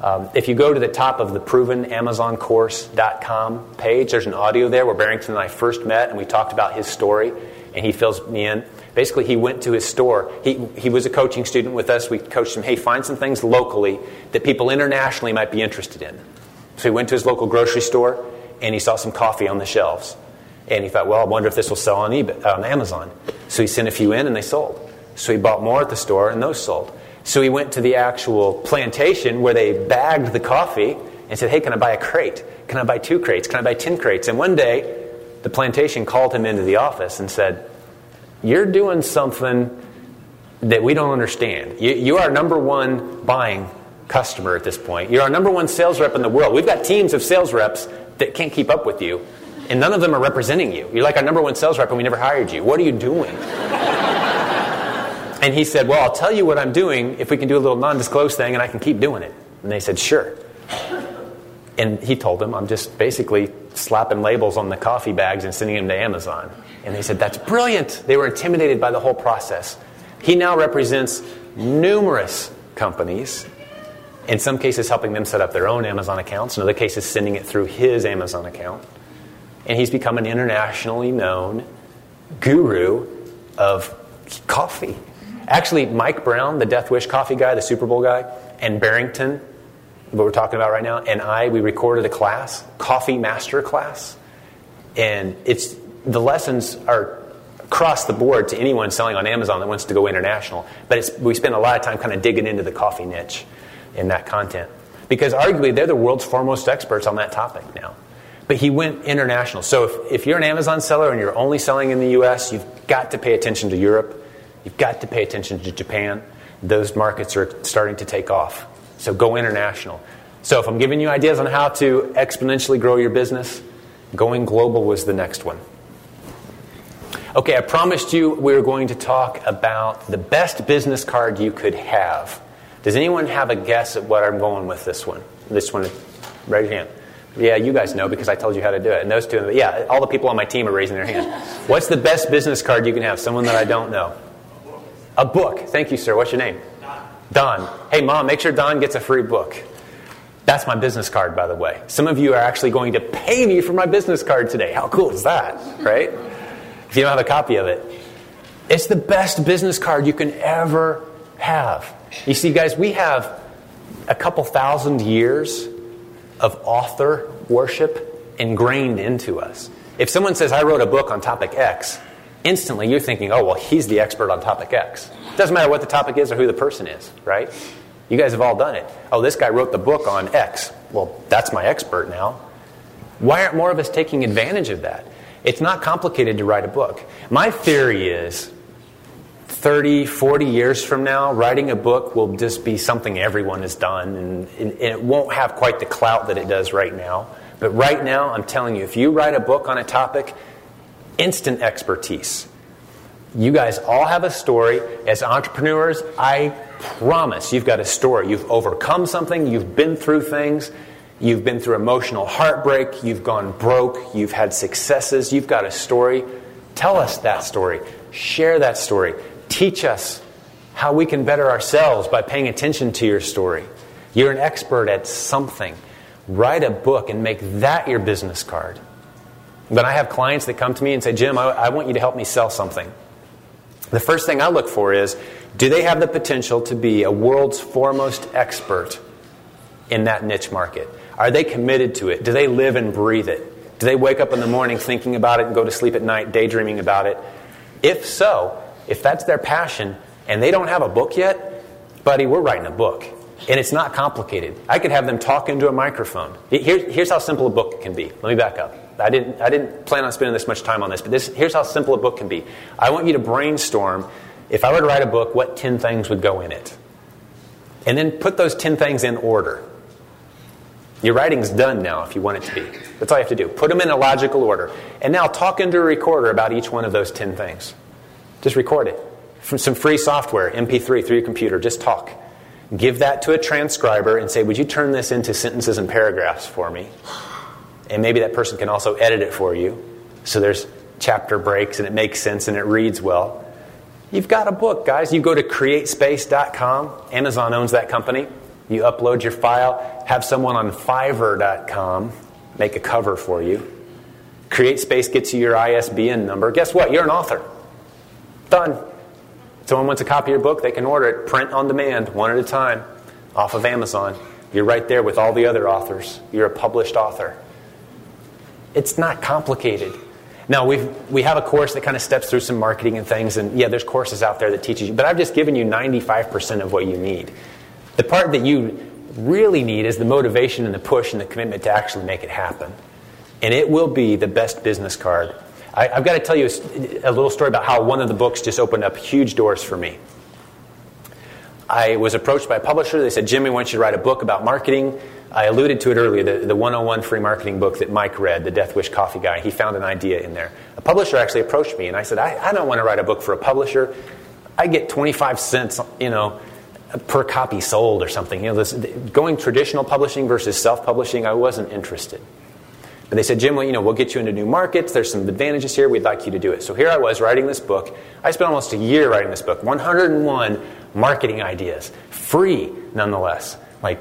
Um, if you go to the top of the provenamazoncourse.com page, there's an audio there where Barrington and I first met and we talked about his story, and he fills me in. Basically, he went to his store. He, he was a coaching student with us. We coached him, hey, find some things locally that people internationally might be interested in. So he went to his local grocery store and he saw some coffee on the shelves. And he thought, well, I wonder if this will sell on, eBay, on Amazon. So he sent a few in and they sold. So he bought more at the store and those sold. So he went to the actual plantation where they bagged the coffee and said, Hey, can I buy a crate? Can I buy two crates? Can I buy 10 crates? And one day, the plantation called him into the office and said, You're doing something that we don't understand. You, you are number one buying customer at this point. You're our number one sales rep in the world. We've got teams of sales reps that can't keep up with you, and none of them are representing you. You're like our number one sales rep, and we never hired you. What are you doing? And he said, Well, I'll tell you what I'm doing if we can do a little non disclosed thing and I can keep doing it. And they said, Sure. And he told them, I'm just basically slapping labels on the coffee bags and sending them to Amazon. And they said, That's brilliant. They were intimidated by the whole process. He now represents numerous companies, in some cases, helping them set up their own Amazon accounts, in other cases, sending it through his Amazon account. And he's become an internationally known guru of coffee Actually, Mike Brown, the Death Wish coffee guy, the Super Bowl guy, and Barrington, what we're talking about right now, and I, we recorded a class, coffee master class, and it's the lessons are across the board to anyone selling on Amazon that wants to go international. But we spend a lot of time kind of digging into the coffee niche in that content because arguably they're the world's foremost experts on that topic now. But he went international. So if, if you're an Amazon seller and you're only selling in the US, you've got to pay attention to Europe. You've got to pay attention to Japan. Those markets are starting to take off. So go international. So if I'm giving you ideas on how to exponentially grow your business, going global was the next one. Okay, I promised you we were going to talk about the best business card you could have. Does anyone have a guess at what I'm going with this one? This one, raise your hand. Yeah, you guys know because I told you how to do it. And those two, yeah, all the people on my team are raising their hand. What's the best business card you can have? Someone that I don't know. A book. Thank you, sir. What's your name? Don. Don. Hey, mom, make sure Don gets a free book. That's my business card, by the way. Some of you are actually going to pay me for my business card today. How cool is that, right? If you don't have a copy of it, it's the best business card you can ever have. You see, guys, we have a couple thousand years of author worship ingrained into us. If someone says, I wrote a book on topic X, instantly you're thinking, oh, well, he's the expert on topic X. It doesn't matter what the topic is or who the person is, right? You guys have all done it. Oh, this guy wrote the book on X. Well, that's my expert now. Why aren't more of us taking advantage of that? It's not complicated to write a book. My theory is 30, 40 years from now, writing a book will just be something everyone has done, and, and, it won't have quite the clout that it does right now. But right now, I'm telling you, if you write a book on a topic, instant expertise. You guys all have a story. As entrepreneurs, I promise you've got a story. You've overcome something, you've been through things, you've been through emotional heartbreak, you've gone broke, you've had successes, you've got a story. Tell us that story. Share that story. Teach us how we can better ourselves by paying attention to your story. You're an expert at something. Write a book and make that your business card. But I have clients that come to me and say, Jim, I, I want you to help me sell something. The first thing I look for is do they have the potential to be a world's foremost expert in that niche market? Are they committed to it? Do they live and breathe it? Do they wake up in the morning thinking about it and go to sleep at night daydreaming about it? If so, if that's their passion and they don't have a book yet, buddy, we're writing a book. And it's not complicated. I could have them talk into a microphone. Here, here's how simple a book can be. Let me back up. I didn't, I didn't plan on spending this much time on this, but this, here's how simple a book can be. I want you to brainstorm if I were to write a book, what 10 things would go in it? And then put those 10 things in order. Your writing's done now if you want it to be. That's all you have to do. Put them in a logical order. And now talk into a recorder about each one of those 10 things. Just record it. From some free software, MP3 through your computer, just talk. Give that to a transcriber and say, Would you turn this into sentences and paragraphs for me? And maybe that person can also edit it for you. So there's chapter breaks and it makes sense and it reads well. You've got a book, guys. You go to createspace.com. Amazon owns that company. You upload your file, have someone on fiverr.com make a cover for you. CreateSpace gets you your ISBN number. Guess what? You're an author. Done. Someone wants a copy of your book, they can order it print on demand, one at a time, off of Amazon. You're right there with all the other authors. You're a published author. It's not complicated. Now, we we have a course that kind of steps through some marketing and things, and yeah, there's courses out there that teaches you, but I've just given you 95% of what you need. The part that you really need is the motivation and the push and the commitment to actually make it happen. And it will be the best business card I, have got to tell you a, a little story about how one of the books just opened up huge doors for me. I was approached by a publisher. They said, Jimmy, why don't you write a book about marketing? I alluded to it earlier, the, the 101 free marketing book that Mike read, the Death Wish coffee guy. He found an idea in there. A publisher actually approached me, and I said, I, I don't want to write a book for a publisher. I get 25 cents, you know, per copy sold or something. You know, this, going traditional publishing versus self-publishing, I wasn't interested. But they said, Jim, well, you know, we'll get you into new markets. There's some advantages here. We'd like you to do it. So here I was writing this book. I spent almost a year writing this book. 101 marketing ideas, free nonetheless. Like,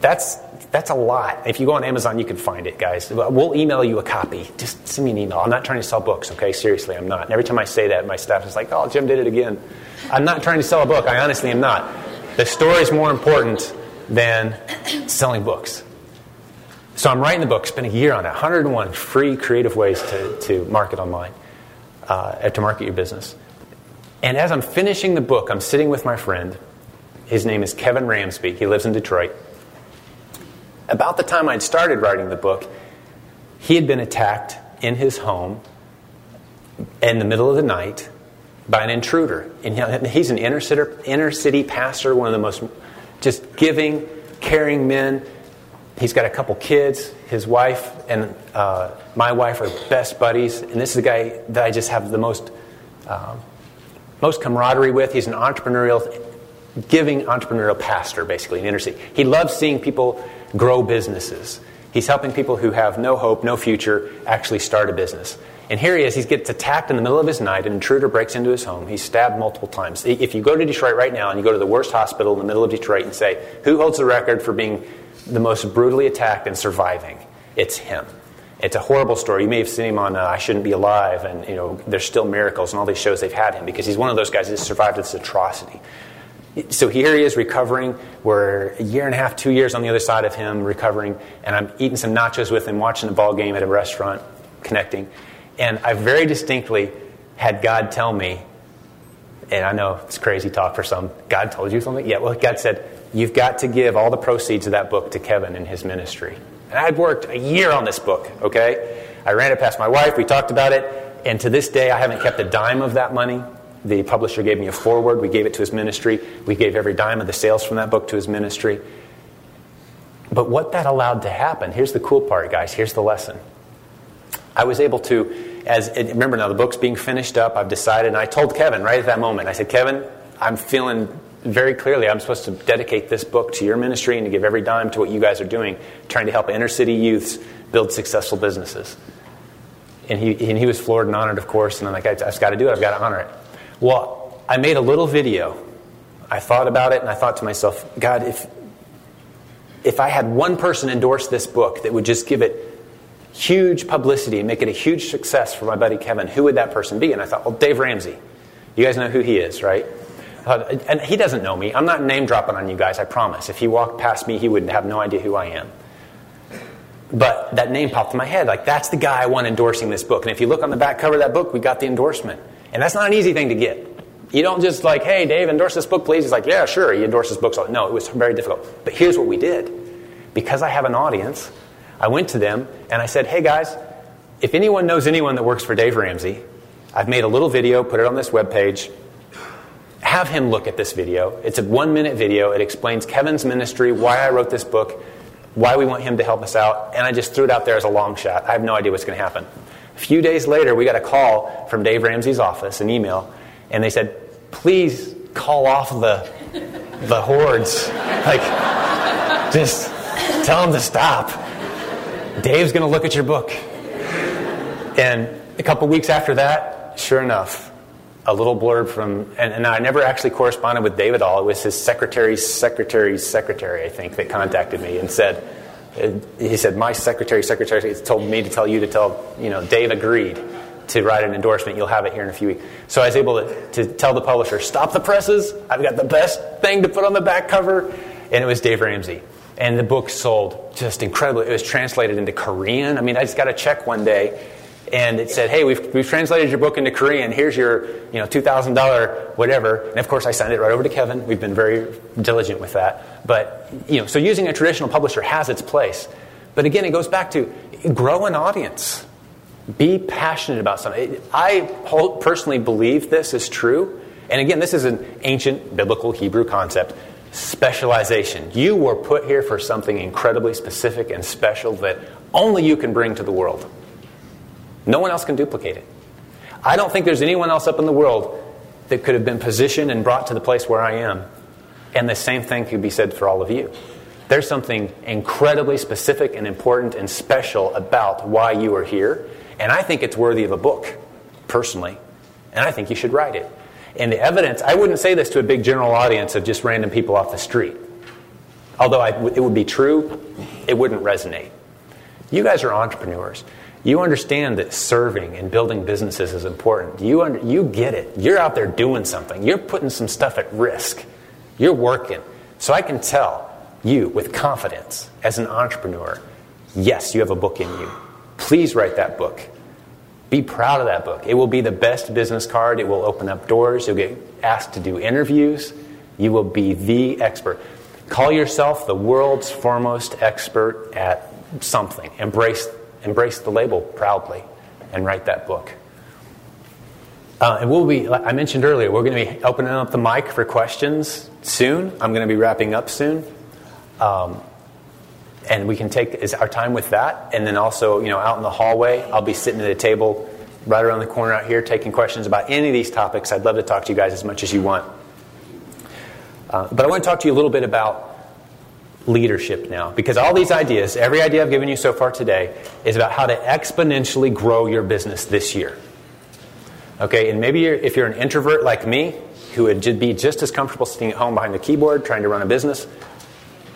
that's that's a lot. If you go on Amazon, you can find it, guys. We'll email you a copy. Just send me an email. I'm not trying to sell books, okay? Seriously, I'm not. And every time I say that, my staff is like, oh, Jim did it again. I'm not trying to sell a book. I honestly am not. The story is more important than selling books. So I'm writing the book, spent a year on it, 101 free creative ways to, to market online, uh, to market your business. And as I'm finishing the book, I'm sitting with my friend. His name is Kevin Ramsby. He lives in Detroit. About the time I'd started writing the book, he had been attacked in his home in the middle of the night by an intruder. And he's an inner city, inner city pastor, one of the most just giving, caring men. He's got a couple kids. His wife and uh, my wife are best buddies. And this is a guy that I just have the most, uh, most camaraderie with. He's an entrepreneurial, giving entrepreneurial pastor, basically, in inner city. He loves seeing people grow businesses. He's helping people who have no hope, no future, actually start a business. And here he is. He gets attacked in the middle of his night. An intruder breaks into his home. He's stabbed multiple times. If you go to Detroit right now and you go to the worst hospital in the middle of Detroit and say, Who holds the record for being the most brutally attacked and surviving? It's him. It's a horrible story. You may have seen him on uh, I Shouldn't Be Alive, and you know there's still miracles and all these shows they've had him because he's one of those guys that survived this atrocity. So here he is recovering. We're a year and a half, two years on the other side of him recovering, and I'm eating some nachos with him, watching the ball game at a restaurant, connecting. And I very distinctly had God tell me, and I know it's crazy talk for some, God told you something? Yeah, well, God said, You've got to give all the proceeds of that book to Kevin and his ministry. And I had worked a year on this book, okay? I ran it past my wife, we talked about it, and to this day I haven't kept a dime of that money. The publisher gave me a foreword. We gave it to his ministry. We gave every dime of the sales from that book to his ministry. But what that allowed to happen, here's the cool part, guys. Here's the lesson. I was able to, as remember now, the book's being finished up. I've decided, and I told Kevin right at that moment, I said, Kevin, I'm feeling very clearly I'm supposed to dedicate this book to your ministry and to give every dime to what you guys are doing, trying to help inner city youths build successful businesses. And he, and he was floored and honored, of course, and I'm like, I, I've got to do it. I've got to honor it. Well, I made a little video. I thought about it and I thought to myself, God, if, if I had one person endorse this book that would just give it huge publicity and make it a huge success for my buddy Kevin, who would that person be? And I thought, well, Dave Ramsey. You guys know who he is, right? And he doesn't know me. I'm not name dropping on you guys, I promise. If he walked past me, he would have no idea who I am. But that name popped in my head. Like, that's the guy I want endorsing this book. And if you look on the back cover of that book, we got the endorsement. And that's not an easy thing to get. You don't just like, hey, Dave, endorse this book, please. He's like, yeah, sure. He endorses books. No, it was very difficult. But here's what we did. Because I have an audience, I went to them and I said, hey, guys, if anyone knows anyone that works for Dave Ramsey, I've made a little video, put it on this webpage. Have him look at this video. It's a one minute video. It explains Kevin's ministry, why I wrote this book, why we want him to help us out. And I just threw it out there as a long shot. I have no idea what's going to happen. A few days later, we got a call from Dave Ramsey's office, an email, and they said, please call off the, the hordes. Like, just tell them to stop. Dave's going to look at your book. And a couple weeks after that, sure enough, a little blurb from, and, and, I never actually corresponded with Dave at all. It was his secretary's secretary's secretary, I think, that contacted me and said, uh, he said, my secretary, secretary told me to tell you to tell, you know, Dave agreed to write an endorsement. You'll have it here in a few weeks. So I was able to, to tell the publisher, stop the presses. I've got the best thing to put on the back cover. And it was Dave Ramsey. And the book sold just incredibly. It was translated into Korean. I mean, I just got a check one day and it said, "Hey, we've, we've translated your book into Korean. Here's your, you know, two thousand dollar whatever." And of course, I sent it right over to Kevin. We've been very diligent with that. But you know, so using a traditional publisher has its place. But again, it goes back to grow an audience. Be passionate about something. I personally believe this is true. And again, this is an ancient biblical Hebrew concept specialization. You were put here for something incredibly specific and special that only you can bring to the world. No one else can duplicate it. I don't think there's anyone else up in the world that could have been positioned and brought to the place where I am. And the same thing could be said for all of you. There's something incredibly specific and important and special about why you are here. And I think it's worthy of a book, personally. And I think you should write it. And the evidence, I wouldn't say this to a big general audience of just random people off the street. Although I, it would be true, it wouldn't resonate. You guys are entrepreneurs. You understand that serving and building businesses is important. You, under, you get it. You're out there doing something. You're putting some stuff at risk. You're working. So I can tell you with confidence as an entrepreneur yes, you have a book in you. Please write that book. Be proud of that book. It will be the best business card. It will open up doors. You'll get asked to do interviews. You will be the expert. Call yourself the world's foremost expert at something. Embrace embrace the label proudly and write that book. Uh, and we'll be, like I mentioned earlier, we're going to be opening up the mic for questions soon. I'm going to be wrapping up soon. Um, and we can take our time with that. And then also, you know, out in the hallway, I'll be sitting at a table right around the corner out here taking questions about any of these topics. I'd love to talk to you guys as much as you want. Uh, but I want to talk to you a little bit about leadership now. Because all these ideas, every idea I've given you so far today, is about how to exponentially grow your business this year. Okay, and maybe you're, if you're an introvert like me, who would be just as comfortable sitting at home behind the keyboard trying to run a business,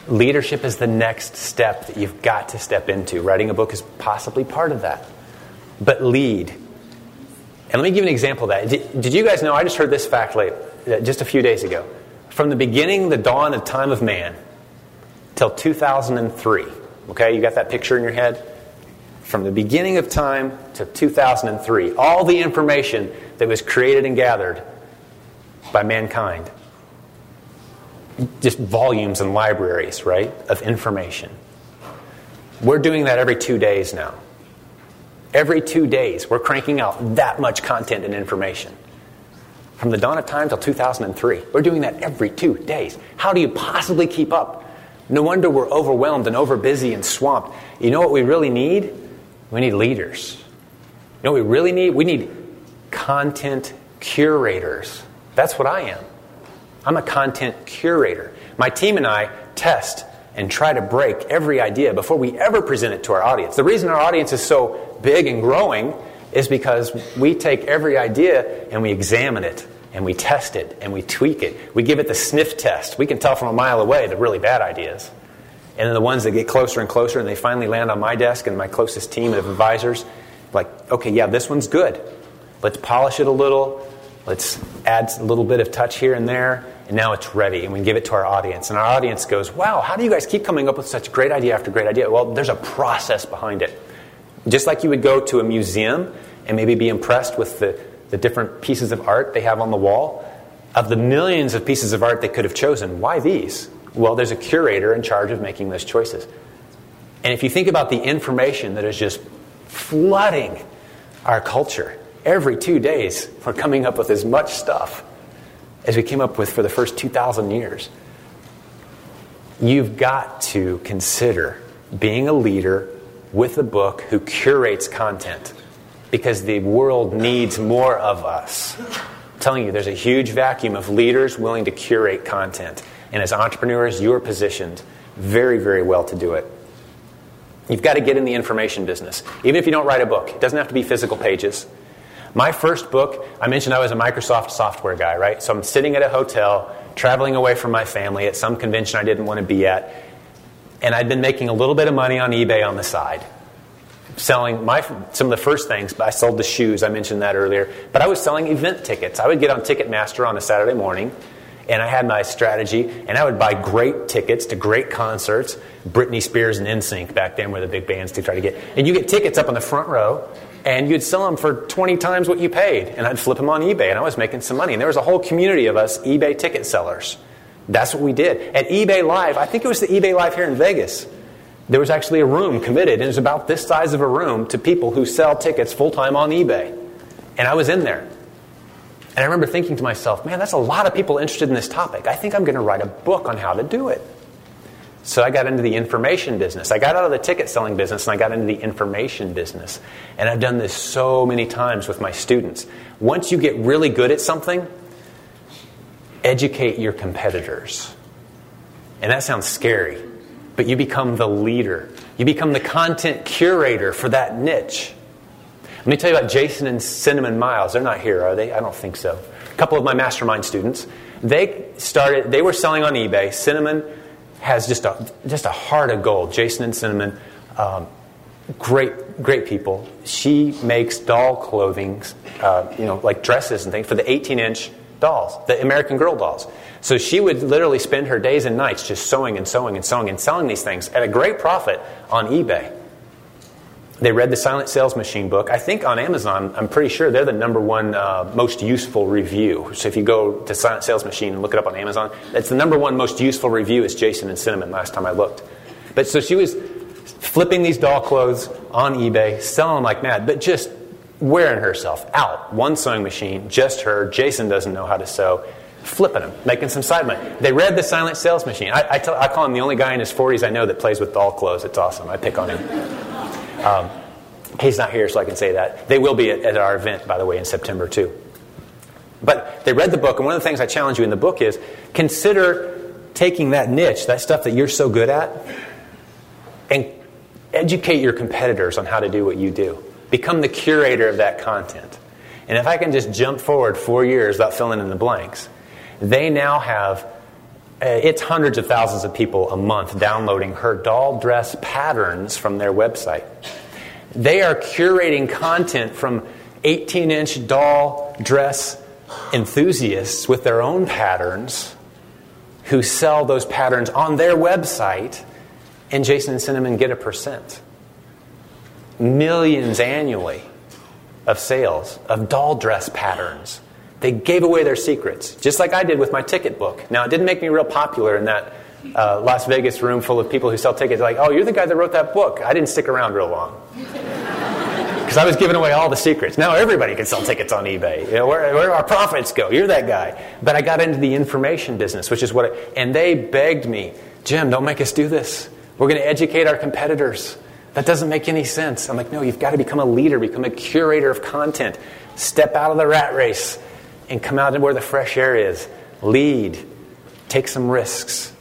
leadership is the next step that you've got to step into. Writing a book is possibly part of that. But lead. And let me give you an example of that. Did, did you guys know? I just heard this fact late, just a few days ago. From the beginning, the dawn of time of man, till 2003. Okay, you got that picture in your head? From the beginning of time to 2003, all the information that was created and gathered by mankind. Just volumes and libraries, right, of information. We're doing that every two days now. Every two days, we're cranking out that much content and information. From the dawn of time till 2003, we're doing that every two days. How do you possibly keep up? No wonder we're overwhelmed and overbusy and swamped. You know what we really need? We need leaders. You know what we really need? We need content curators. That's what I am. I'm a content curator. My team and I test and try to break every idea before we ever present it to our audience. The reason our audience is so big and growing is because we take every idea and we examine it and we test it and we tweak it. We give it the sniff test. We can tell from a mile away the really bad ideas. And then the ones that get closer and closer and they finally land on my desk and my closest team of advisors, like, okay, yeah, this one's good. Let's polish it a little. Let's add a little bit of touch here and there. And now it's ready. And we give it to our audience. And our audience goes, wow, how do you guys keep coming up with such great idea after great idea? Well, there's a process behind it. Just like you would go to a museum and maybe be impressed with the the different pieces of art they have on the wall, of the millions of pieces of art they could have chosen, why these? Well, there's a curator in charge of making those choices. And if you think about the information that is just flooding our culture, every two days we're coming up with as much stuff as we came up with for the first 2,000 years. You've got to consider being a leader with a book who curates content because the world needs more of us. I'm telling you, there's a huge vacuum of leaders willing to curate content. And as entrepreneurs, you are positioned very, very well to do it. You've got to get in the information business. Even if you don't write a book, it doesn't have to be physical pages. My first book, I mentioned I was a Microsoft software guy, right? So I'm sitting at a hotel, traveling away from my family at some convention I didn't want to be at, and I'd been making a little bit of money on eBay on the side selling my some of the first things. I sold the shoes. I mentioned that earlier. But I was selling event tickets. I would get on Ticketmaster on a Saturday morning, and I had my strategy, and I would buy great tickets to great concerts. Britney Spears and NSYNC back then were the big bands to try to get. And you get tickets up on the front row, and you'd sell them for 20 times what you paid, and I'd flip them on eBay, and I was making some money. And there was a whole community of us eBay ticket sellers. That's what we did. At eBay Live, I think it was the eBay Live here in Vegas there was actually a room committed, and it was about this size of a room to people who sell tickets full time on eBay. And I was in there. And I remember thinking to myself, man, that's a lot of people interested in this topic. I think I'm going to write a book on how to do it. So I got into the information business. I got out of the ticket selling business and I got into the information business. And I've done this so many times with my students. Once you get really good at something, educate your competitors. And that sounds scary but you become the leader. You become the content curator for that niche. Let me tell you about Jason and Cinnamon Miles. They're not here, are they? I don't think so. A couple of my mastermind students. They started, they were selling on eBay. Cinnamon has just a, just a heart of gold. Jason and Cinnamon, um, great, great people. She makes doll clothing, uh, you know, like dresses and things for the 18 inch dolls, the American Girl dolls. So she would literally spend her days and nights just sewing and sewing and sewing and selling these things at a great profit on eBay. They read the Silent Sales Machine book. I think on Amazon, I'm pretty sure they're the number one uh, most useful review. So if you go to Silent Sales Machine and look it up on Amazon, that's the number one most useful review is Jason and Cinnamon last time I looked. But so she was flipping these doll clothes on eBay, selling them like mad, but just wearing herself out. One sewing machine, just her. Jason doesn't know how to sew. Flipping them, making some side money. They read the Silent Sales Machine. I, I, tell, I call him the only guy in his 40s I know that plays with doll clothes. It's awesome. I pick on him. Um, he's not here, so I can say that. They will be at, at our event, by the way, in September too. But they read the book, and one of the things I challenge you in the book is consider taking that niche, that stuff that you're so good at, and educate your competitors on how to do what you do. Become the curator of that content. And if I can just jump forward four years without filling in the blanks, they now have uh, it's hundreds of thousands of people a month downloading her doll dress patterns from their website. They are curating content from 18 inch doll dress enthusiasts with their own patterns who sell those patterns on their website, and Jason and Cinnamon get a percent. Millions annually of sales of doll dress patterns they gave away their secrets, just like I did with my ticket book. Now, it didn't make me real popular in that uh, Las Vegas room full of people who sell tickets. Like, oh, you're the guy that wrote that book. I didn't stick around real long. Because I was giving away all the secrets. Now everybody can sell tickets on eBay. You know, where, where our profits go? You're that guy. But I got into the information business, which is what, I, and they begged me, Jim, don't make us do this. We're going to educate our competitors. That doesn't make any sense. I'm like, no, you've got to become a leader, become a curator of content. Step out of the rat race and come out where the fresh air is. Lead. Take some risks.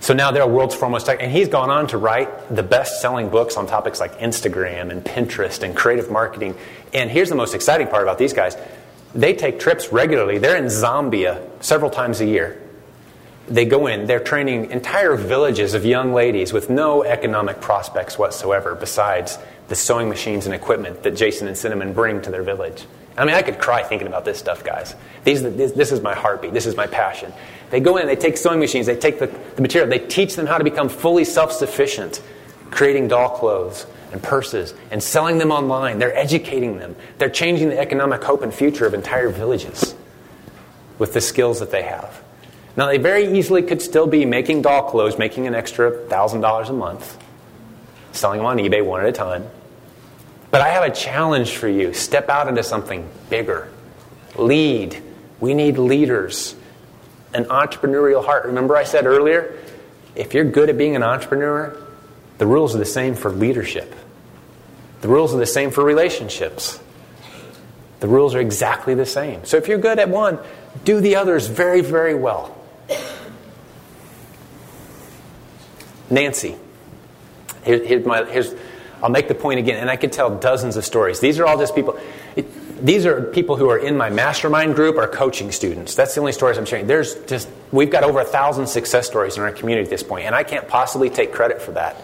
So now they're world's foremost tech. And he's gone on to write the best selling books on topics like Instagram and Pinterest and creative marketing. And here's the most exciting part about these guys they take trips regularly. They're in Zambia several times a year. They go in, they're training entire villages of young ladies with no economic prospects whatsoever besides the sewing machines and equipment that Jason and Cinnamon bring to their village. I mean, I could cry thinking about this stuff, guys. These, this, this is my heartbeat. This is my passion. They go in, they take sewing machines, they take the, the material, they teach them how to become fully self sufficient, creating doll clothes and purses and selling them online. They're educating them. They're changing the economic hope and future of entire villages with the skills that they have. Now, they very easily could still be making doll clothes, making an extra $1,000 a month, selling them on eBay one at a time. But I have a challenge for you. Step out into something bigger. Lead. We need leaders. An entrepreneurial heart. Remember, I said earlier, if you're good at being an entrepreneur, the rules are the same for leadership. The rules are the same for relationships. The rules are exactly the same. So if you're good at one, do the others very, very well. Nancy. Here, here's, my, here's I'll make the point again, and I could tell dozens of stories. These are all just people. It, these are people who are in my mastermind group or coaching students. That's the only stories I'm sharing. There's just we've got over a thousand success stories in our community at this point, and I can't possibly take credit for that.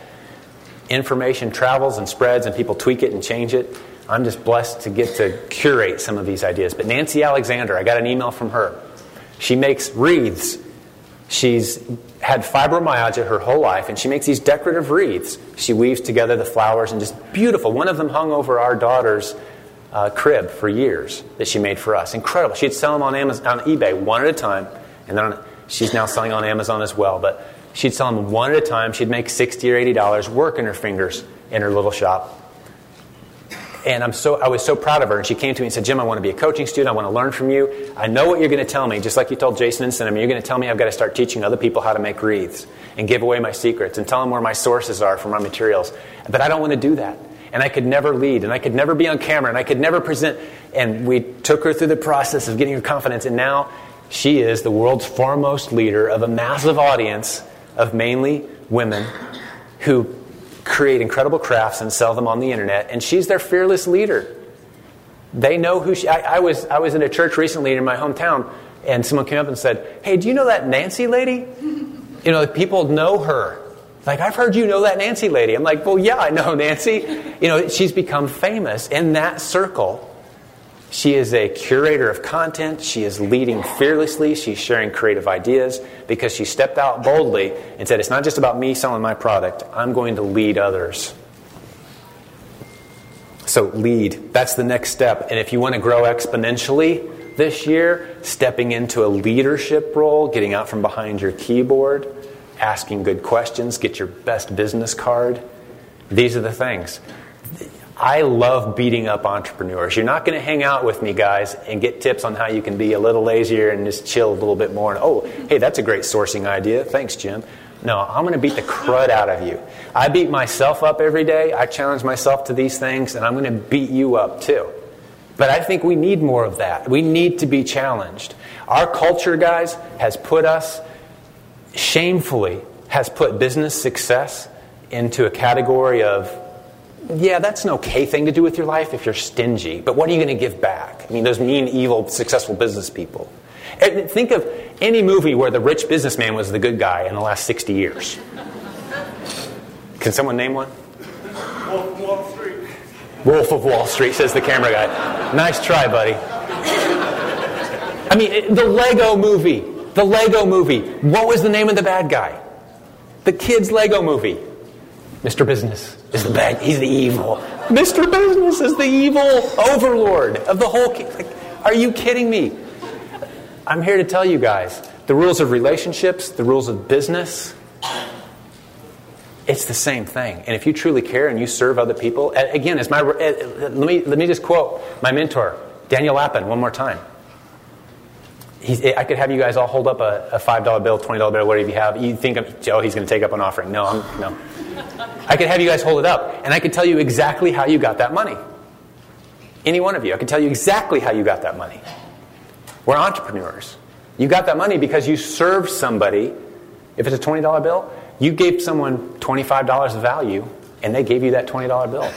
Information travels and spreads, and people tweak it and change it. I'm just blessed to get to curate some of these ideas. But Nancy Alexander, I got an email from her. She makes wreaths. She's had fibromyalgia her whole life, and she makes these decorative wreaths. She weaves together the flowers and just beautiful. One of them hung over our daughter's uh, crib for years that she made for us. Incredible. She'd sell them on Amazon, on eBay one at a time, and then on, she's now selling on Amazon as well. But she'd sell them one at a time. She'd make sixty or eighty dollars, working her fingers in her little shop and I'm so, I was so proud of her. And she came to me and said, Jim, I want to be a coaching student. I want to learn from you. I know what you're going to tell me, just like you told Jason and Cinnamon. You're going to tell me I've got to start teaching other people how to make wreaths and give away my secrets and tell them where my sources are for my materials. But I don't want to do that. And I could never lead, and I could never be on camera, and I could never present. And we took her through the process of getting her confidence, and now she is the world's foremost leader of a massive audience of mainly women who create incredible crafts and sell them on the internet, and she's their fearless leader. They know who she. I, I, was I was in a church recently in my hometown, and someone came up and said, "Hey, do you know that Nancy lady?" You know, people know her. Like, I've heard you know that Nancy lady. I'm like, well, yeah, I know Nancy. You know, she's become famous in that circle. She is a curator of content. She is leading fearlessly. She's sharing creative ideas because she stepped out boldly and said, It's not just about me selling my product, I'm going to lead others. So, lead. That's the next step. And if you want to grow exponentially this year, stepping into a leadership role, getting out from behind your keyboard, asking good questions, get your best business card. These are the things. I love beating up entrepreneurs. You're not going to hang out with me, guys, and get tips on how you can be a little lazier and just chill a little bit more. And, oh, hey, that's a great sourcing idea. Thanks, Jim. No, I'm going to beat the crud out of you. I beat myself up every day. I challenge myself to these things, and I'm going to beat you up too. But I think we need more of that. We need to be challenged. Our culture, guys, has put us shamefully has put business success into a category of, yeah, that's an okay thing to do with your life if you're stingy, but what are you going to give back? I mean, those mean, evil, successful business people. And think of any movie where the rich businessman was the good guy in the last 60 years. Can someone name one? Wolf of Wall Street. Wolf of Wall Street, says the camera guy. Nice try, buddy. I mean, eh, the Lego movie. The Lego movie. What was the name of the bad guy? The kids' Lego movie. Mr. Business is the bad. He's the evil. Mr. Business is the evil overlord of the whole. Like, are you kidding me? I'm here to tell you guys the rules of relationships, the rules of business. It's the same thing. And if you truly care and you serve other people, again, as my let me let me just quote my mentor, Daniel Lapin, one more time. He's, eh, I could have you guys all hold up a, a $5 bill, $20 bill, whatever you have. You think, oh, he's going to take up an offering. No, I'm, no. I could have you guys hold it up, and I could tell you exactly how you got that money. Any one of you. I could tell you exactly how you got that money. We're entrepreneurs. You got that money because you served somebody. If it's a $20 bill, you gave someone $25 of value, and they gave you that $20 bill.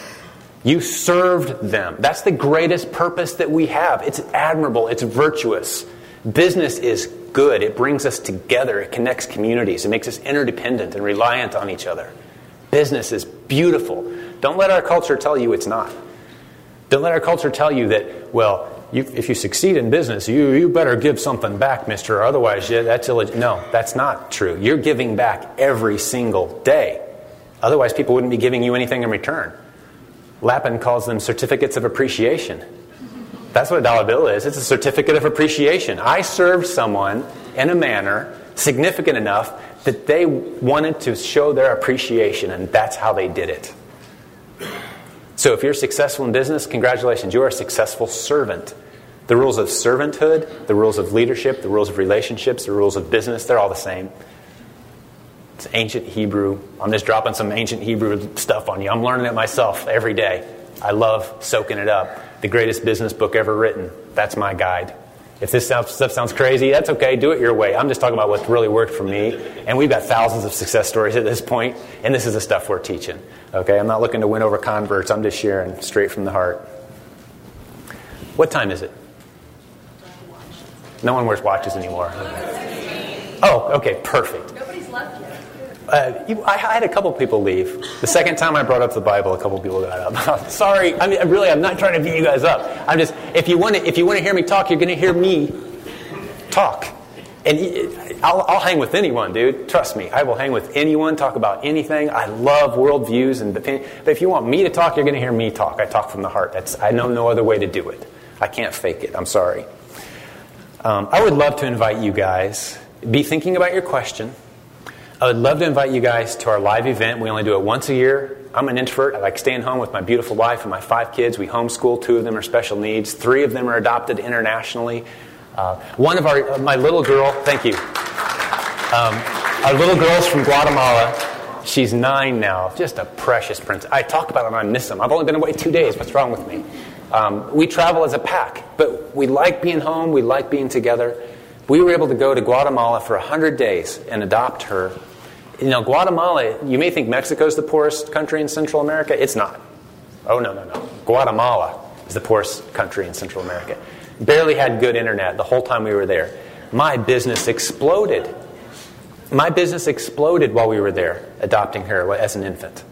You served them. That's the greatest purpose that we have. It's admirable, it's virtuous. Business is good. It brings us together. It connects communities. It makes us interdependent and reliant on each other. Business is beautiful. Don't let our culture tell you it's not. Don't let our culture tell you that, well, you, if you succeed in business, you, you better give something back, mister, or otherwise yeah, that's. No, that's not true. You're giving back every single day. Otherwise, people wouldn't be giving you anything in return. Lapin calls them certificates of appreciation. That's what a dollar bill is. It's a certificate of appreciation. I served someone in a manner significant enough that they wanted to show their appreciation, and that's how they did it. So if you're successful in business, congratulations, you are a successful servant. The rules of servanthood, the rules of leadership, the rules of relationships, the rules of business, they're all the same. It's ancient Hebrew. I'm just dropping some ancient Hebrew stuff on you. I'm learning it myself every day. I love soaking it up the greatest business book ever written. That's my guide. If this stuff sounds crazy, that's okay. Do it your way. I'm just talking about what's really worked for me. And we've got thousands of success stories at this point, and this is the stuff we're teaching. Okay? I'm not looking to win over converts. I'm just sharing straight from the heart. What time is it? No one wears watches anymore. Oh, okay, perfect. Uh, I, had a couple people leave. The second time I brought up the Bible, a couple people got up. Sorry, I mean, really, I'm not trying to beat you guys up. I'm just, if you want to, if you want to hear me talk, you're going to hear me talk. And I'll, I'll, hang with anyone, dude. Trust me, I will hang with anyone, talk about anything. I love worldviews and opinion. But if you want me to talk, you're going to hear me talk. I talk from the heart. That's, I know no other way to do it. I can't fake it. I'm sorry. Um, I would love to invite you guys. Be thinking about your question I would love to invite you guys to our live event. We only do it once a year. I'm an introvert. I like staying home with my beautiful wife and my five kids. We homeschool. Two of them are special needs. Three of them are adopted internationally. Uh, one of our, uh, my little girl, thank you. Um, our little girl's from Guatemala. She's nine now. Just a precious princess. I talk about them. I miss them. I've only been away two days. What's wrong with me? Um, we travel as a pack, but we like being home. We like being together. We were able to go to Guatemala for 100 days and adopt her you know, Guatemala, you may think Mexico is the poorest country in Central America. It's not. Oh, no, no, no. Guatemala is the poorest country in Central America. Barely had good internet the whole time we were there. My business exploded. My business exploded while we were there, adopting her as an infant.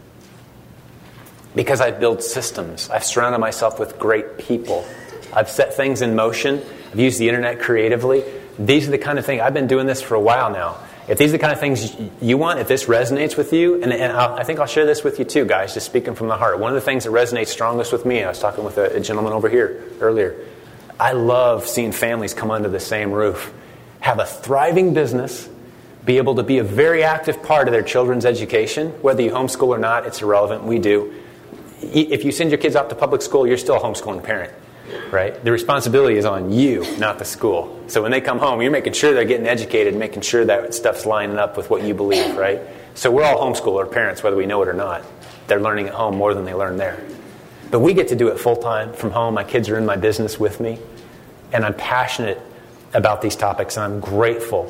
Because I've built systems, I've surrounded myself with great people, I've set things in motion, I've used the internet creatively. These are the kind of things, I've been doing this for a while now. If these are the kind of things you want, if this resonates with you, and, and I think I'll share this with you too, guys, just speaking from the heart. One of the things that resonates strongest with me, I was talking with a, a gentleman over here earlier. I love seeing families come under the same roof, have a thriving business, be able to be a very active part of their children's education. Whether you homeschool or not, it's irrelevant. We do. If you send your kids off to public school, you're still a homeschooling parent right? The responsibility is on you, not the school. So when they come home, you're making sure they're getting educated, making sure that stuff's lining up with what you believe, right? So we're all homeschooler parents, whether we know it or not. They're learning at home more than they learn there. But we get to do it full time from home. My kids are in my business with me, and I'm passionate about these topics, and I'm grateful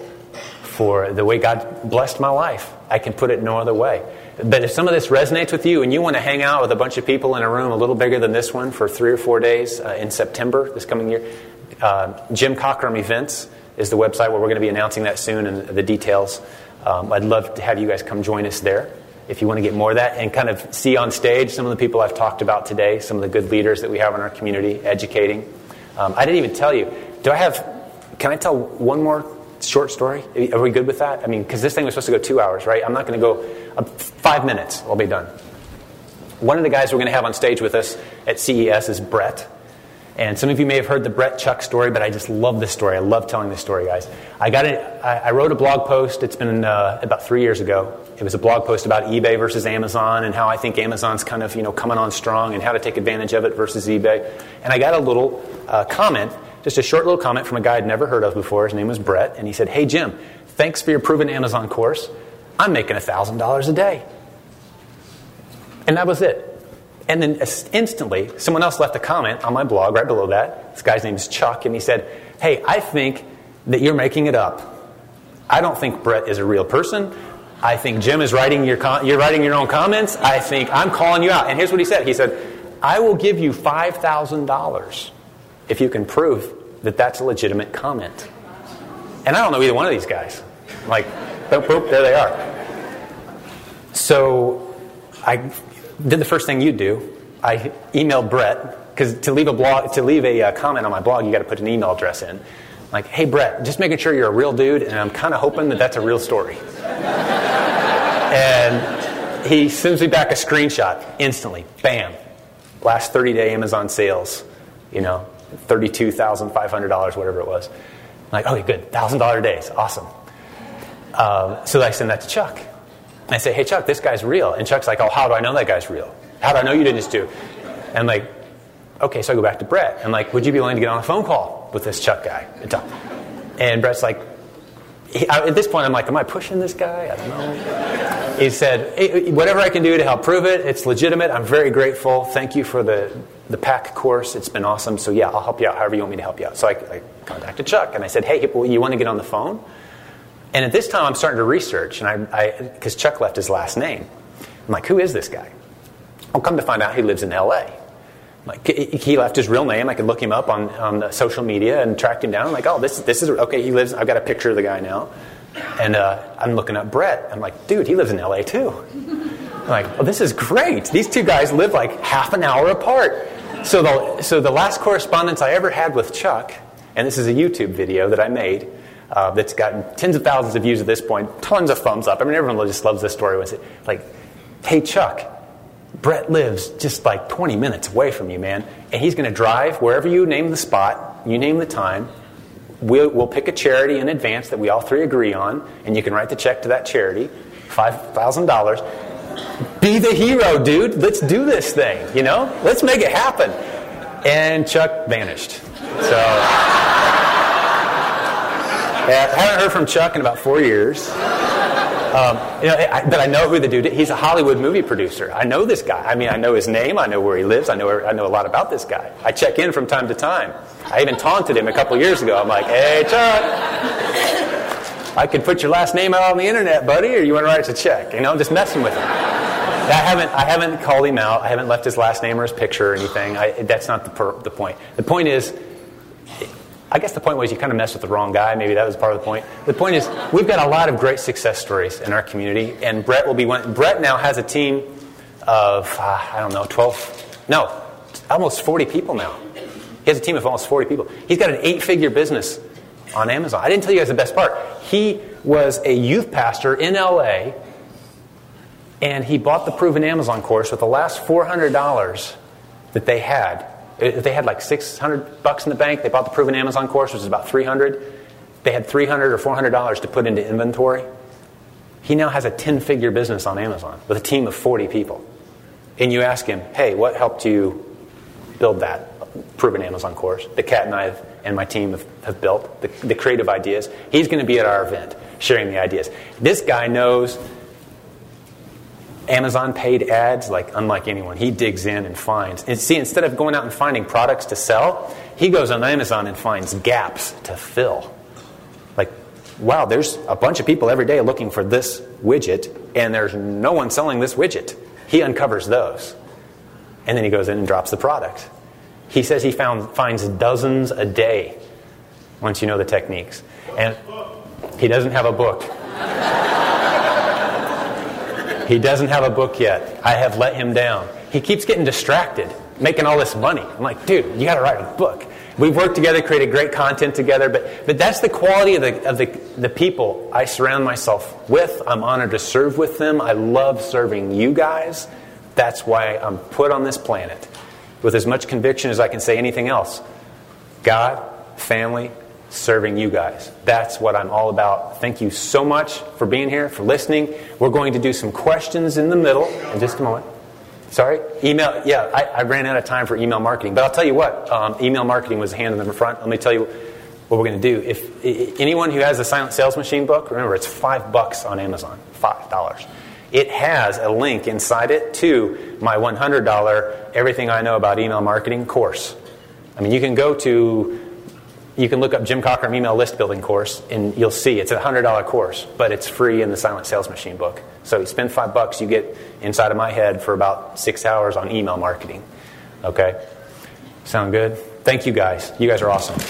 for the way God blessed my life. I can put it no other way. But if some of this resonates with you and you want to hang out with a bunch of people in a room a little bigger than this one for three or four days uh, in September this coming year, uh, Jim Cockrum Events is the website where we're going to be announcing that soon and the details. Um, I'd love to have you guys come join us there if you want to get more of that and kind of see on stage some of the people I've talked about today, some of the good leaders that we have in our community educating. Um, I didn't even tell you. Do I have, can I tell one more short story? Are we good with that? I mean, because this thing was supposed to go two hours, right? I'm not going to go uh, five minutes. I'll be done. One of the guys we're going to have on stage with us at CES is Brett. And some of you may have heard the Brett Chuck story, but I just love this story. I love telling this story, guys. I got it. I, I wrote a blog post. It's been uh, about three years ago. It was a blog post about eBay versus Amazon and how I think Amazon's kind of you know coming on strong and how to take advantage of it versus eBay. And I got a little uh, comment just a short little comment from a guy I'd never heard of before. His name was Brett, and he said, Hey, Jim, thanks for your proven Amazon course. I'm making $1,000 a day. And that was it. And then instantly, someone else left a comment on my blog right below that. This guy's name is Chuck, and he said, Hey, I think that you're making it up. I don't think Brett is a real person. I think Jim is writing your com- you're writing your own comments. I think I'm calling you out. And here's what he said. He said, "I will give you five thousand dollars if you can prove that that's a legitimate comment. And I don't know either one of these guys. Like, boop, boop, there they are. So I did the first thing you do. I emailed Brett because to leave a blog, to leave a uh, comment on my blog, you got to put an email address in. Like, hey Brett, just making sure you're a real dude, and I'm kind of hoping that that's a real story. and he sends me back a screenshot instantly. Bam. Last 30 day Amazon sales. You know, $32,500, whatever it was. I'm like, okay, good, $1,000 days, awesome. Um, so I send that to Chuck. I say, hey, Chuck, this guy's real. And Chuck's like, oh, how do I know that guy's real? How do I know you didn't just do? And I'm like, okay, so I go back to Brett. I'm like, would you be willing to get on a phone call with this Chuck guy and talk? And Brett's like, he, at this point, I'm like, am I pushing this guy? I don't know. He said, whatever I can do to help prove it, it's legitimate. I'm very grateful. Thank you for the the PAC course. It's been awesome. So, yeah, I'll help you out however you want me to help you out. So, I, I contacted Chuck and I said, hey, you want to get on the phone? And at this time, I'm starting to research, and I, because Chuck left his last name. I'm like, who is this guy? I'll come to find out he lives in LA. Like he left his real name. I could look him up on, on social media and track him down. I'm like, oh, this this is okay. He lives. I've got a picture of the guy now, and uh, I'm looking up Brett. I'm like, dude, he lives in LA too. I'm like, oh, this is great. These two guys live like half an hour apart. So the, so the last correspondence I ever had with Chuck, and this is a YouTube video that I made uh, that's gotten tens of thousands of views at this point, tons of thumbs up. I mean, everyone just loves this story. Was like, hey Chuck, Brett lives just like 20 minutes away from you, man, and he's going to drive wherever you name the spot, you name the time. We'll, we'll pick a charity in advance that we all three agree on, and you can write the check to that charity, five thousand dollars be the hero, dude. Let's do this thing, you know? Let's make it happen. And Chuck vanished. So, yeah, I haven't heard from Chuck in about four years. Um, you know, I, but I know who the dude is. He's a Hollywood movie producer. I know this guy. I mean, I know his name. I know where he lives. I know, I know a lot about this guy. I check in from time to time. I even taunted him a couple years ago. I'm like, hey, Chuck. I could put your last name out on the internet, buddy, or you want to write us a check? You know, I'm just messing with him. I haven't, I haven't called him out. I haven't left his last name or his picture or anything. I, that's not the, per, the point. The point is, I guess the point was you kind of messed with the wrong guy. Maybe that was part of the point. The point is, we've got a lot of great success stories in our community, and Brett will be one. Brett now has a team of, uh, I don't know, 12, no, almost 40 people now. He has a team of almost 40 people. He's got an eight figure business on Amazon. I didn't tell you guys the best part. He was a youth pastor in LA, and he bought the Proven Amazon course with the last $400 that they had. If they had like 600 bucks in the bank, they bought the Proven Amazon course, which is about 300. They had 300 or 400 dollars to put into inventory. He now has a 10 figure business on Amazon with a team of 40 people. And you ask him, hey, what helped you build that proven Amazon course that Kat and I have, and my team have, have built, the, the creative ideas. He's going to be at our event sharing the ideas. This guy knows Amazon paid ads like unlike anyone. He digs in and finds. And see, instead of going out and finding products to sell, he goes on Amazon and finds gaps to fill. Like, wow, there's a bunch of people every day looking for this widget, and there's no one selling this widget. He uncovers those. And then he goes in and drops the product. He says he found, finds dozens a day once you know the techniques. And he doesn't have a book. He doesn't have a book yet. I have let him down. He keeps getting distracted, making all this money. I'm like, dude, you got to write a book. We've worked together, created great content together, but, but that's the quality of, the, of the, the people I surround myself with. I'm honored to serve with them. I love serving you guys. That's why I'm put on this planet with as much conviction as I can say anything else. God, family, serving you guys. That's what I'm all about. Thank you so much for being here, for listening. We're going to do some questions in the middle in just a moment. Sorry? Email, yeah, I, I ran out of time for email marketing. But I'll tell you what, um, email marketing was a hand in the front. Let me tell you what we're going to do. If, if anyone who has the Silent Sales Machine book, remember it's five bucks on Amazon. Five dollars. It has a link inside it to my $100 Everything I Know About Email Marketing course. I mean, you can go to, you can look up Jim Cockrum email list building course, and you'll see it's a $100 course, but it's free in the Silent Sales Machine book. So you spend five bucks, you get inside of my head for about six hours on email marketing. Okay? Sound good? Thank you guys. You guys are awesome.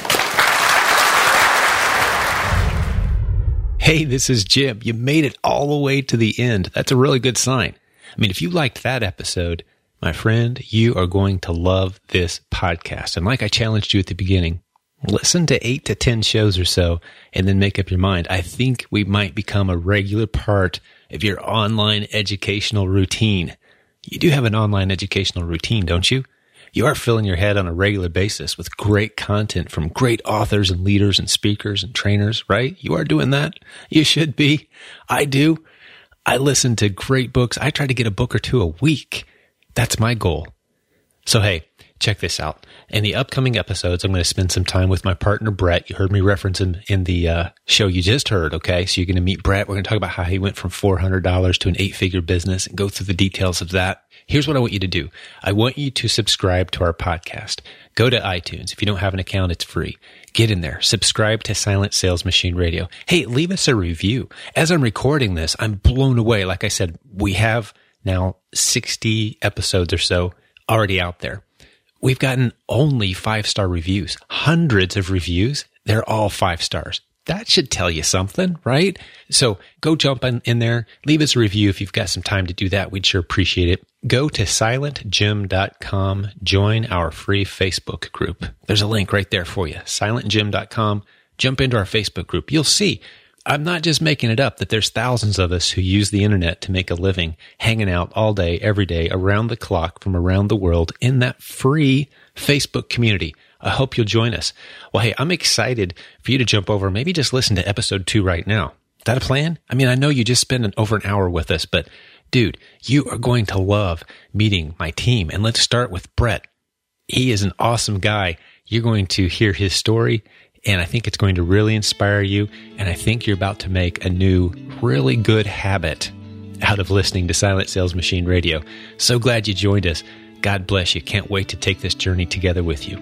Hey, this is Jim. You made it all the way to the end. That's a really good sign. I mean, if you liked that episode, my friend, you are going to love this podcast. And like I challenged you at the beginning, listen to eight to 10 shows or so and then make up your mind. I think we might become a regular part of your online educational routine. You do have an online educational routine, don't you? You are filling your head on a regular basis with great content from great authors and leaders and speakers and trainers, right? You are doing that. You should be. I do. I listen to great books. I try to get a book or two a week. That's my goal. So, hey, check this out. In the upcoming episodes, I'm going to spend some time with my partner, Brett. You heard me reference him in the uh, show you just heard. Okay. So you're going to meet Brett. We're going to talk about how he went from $400 to an eight figure business and go through the details of that. Here's what I want you to do. I want you to subscribe to our podcast. Go to iTunes. If you don't have an account, it's free. Get in there. Subscribe to Silent Sales Machine Radio. Hey, leave us a review. As I'm recording this, I'm blown away. Like I said, we have now 60 episodes or so already out there. We've gotten only five star reviews, hundreds of reviews. They're all five stars that should tell you something, right? So go jump in, in, there, leave us a review if you've got some time to do that. We'd sure appreciate it. Go to silentjim.com, join our free Facebook group. There's a link right there for you. Silentjim.com, jump into our Facebook group. You'll see. I'm not just making it up that there's thousands of us who use the internet to make a living, hanging out all day, every day, around the clock from around the world in that free Facebook community. I hope you'll join us. Well, hey, I'm excited for you to jump over, maybe just listen to episode two right now. Is that a plan? I mean, I know you just spent an, over an hour with us, but dude, you are going to love meeting my team. And let's start with Brett. He is an awesome guy. You're going to hear his story, and I think it's going to really inspire you. And I think you're about to make a new, really good habit out of listening to Silent Sales Machine Radio. So glad you joined us. God bless you. Can't wait to take this journey together with you.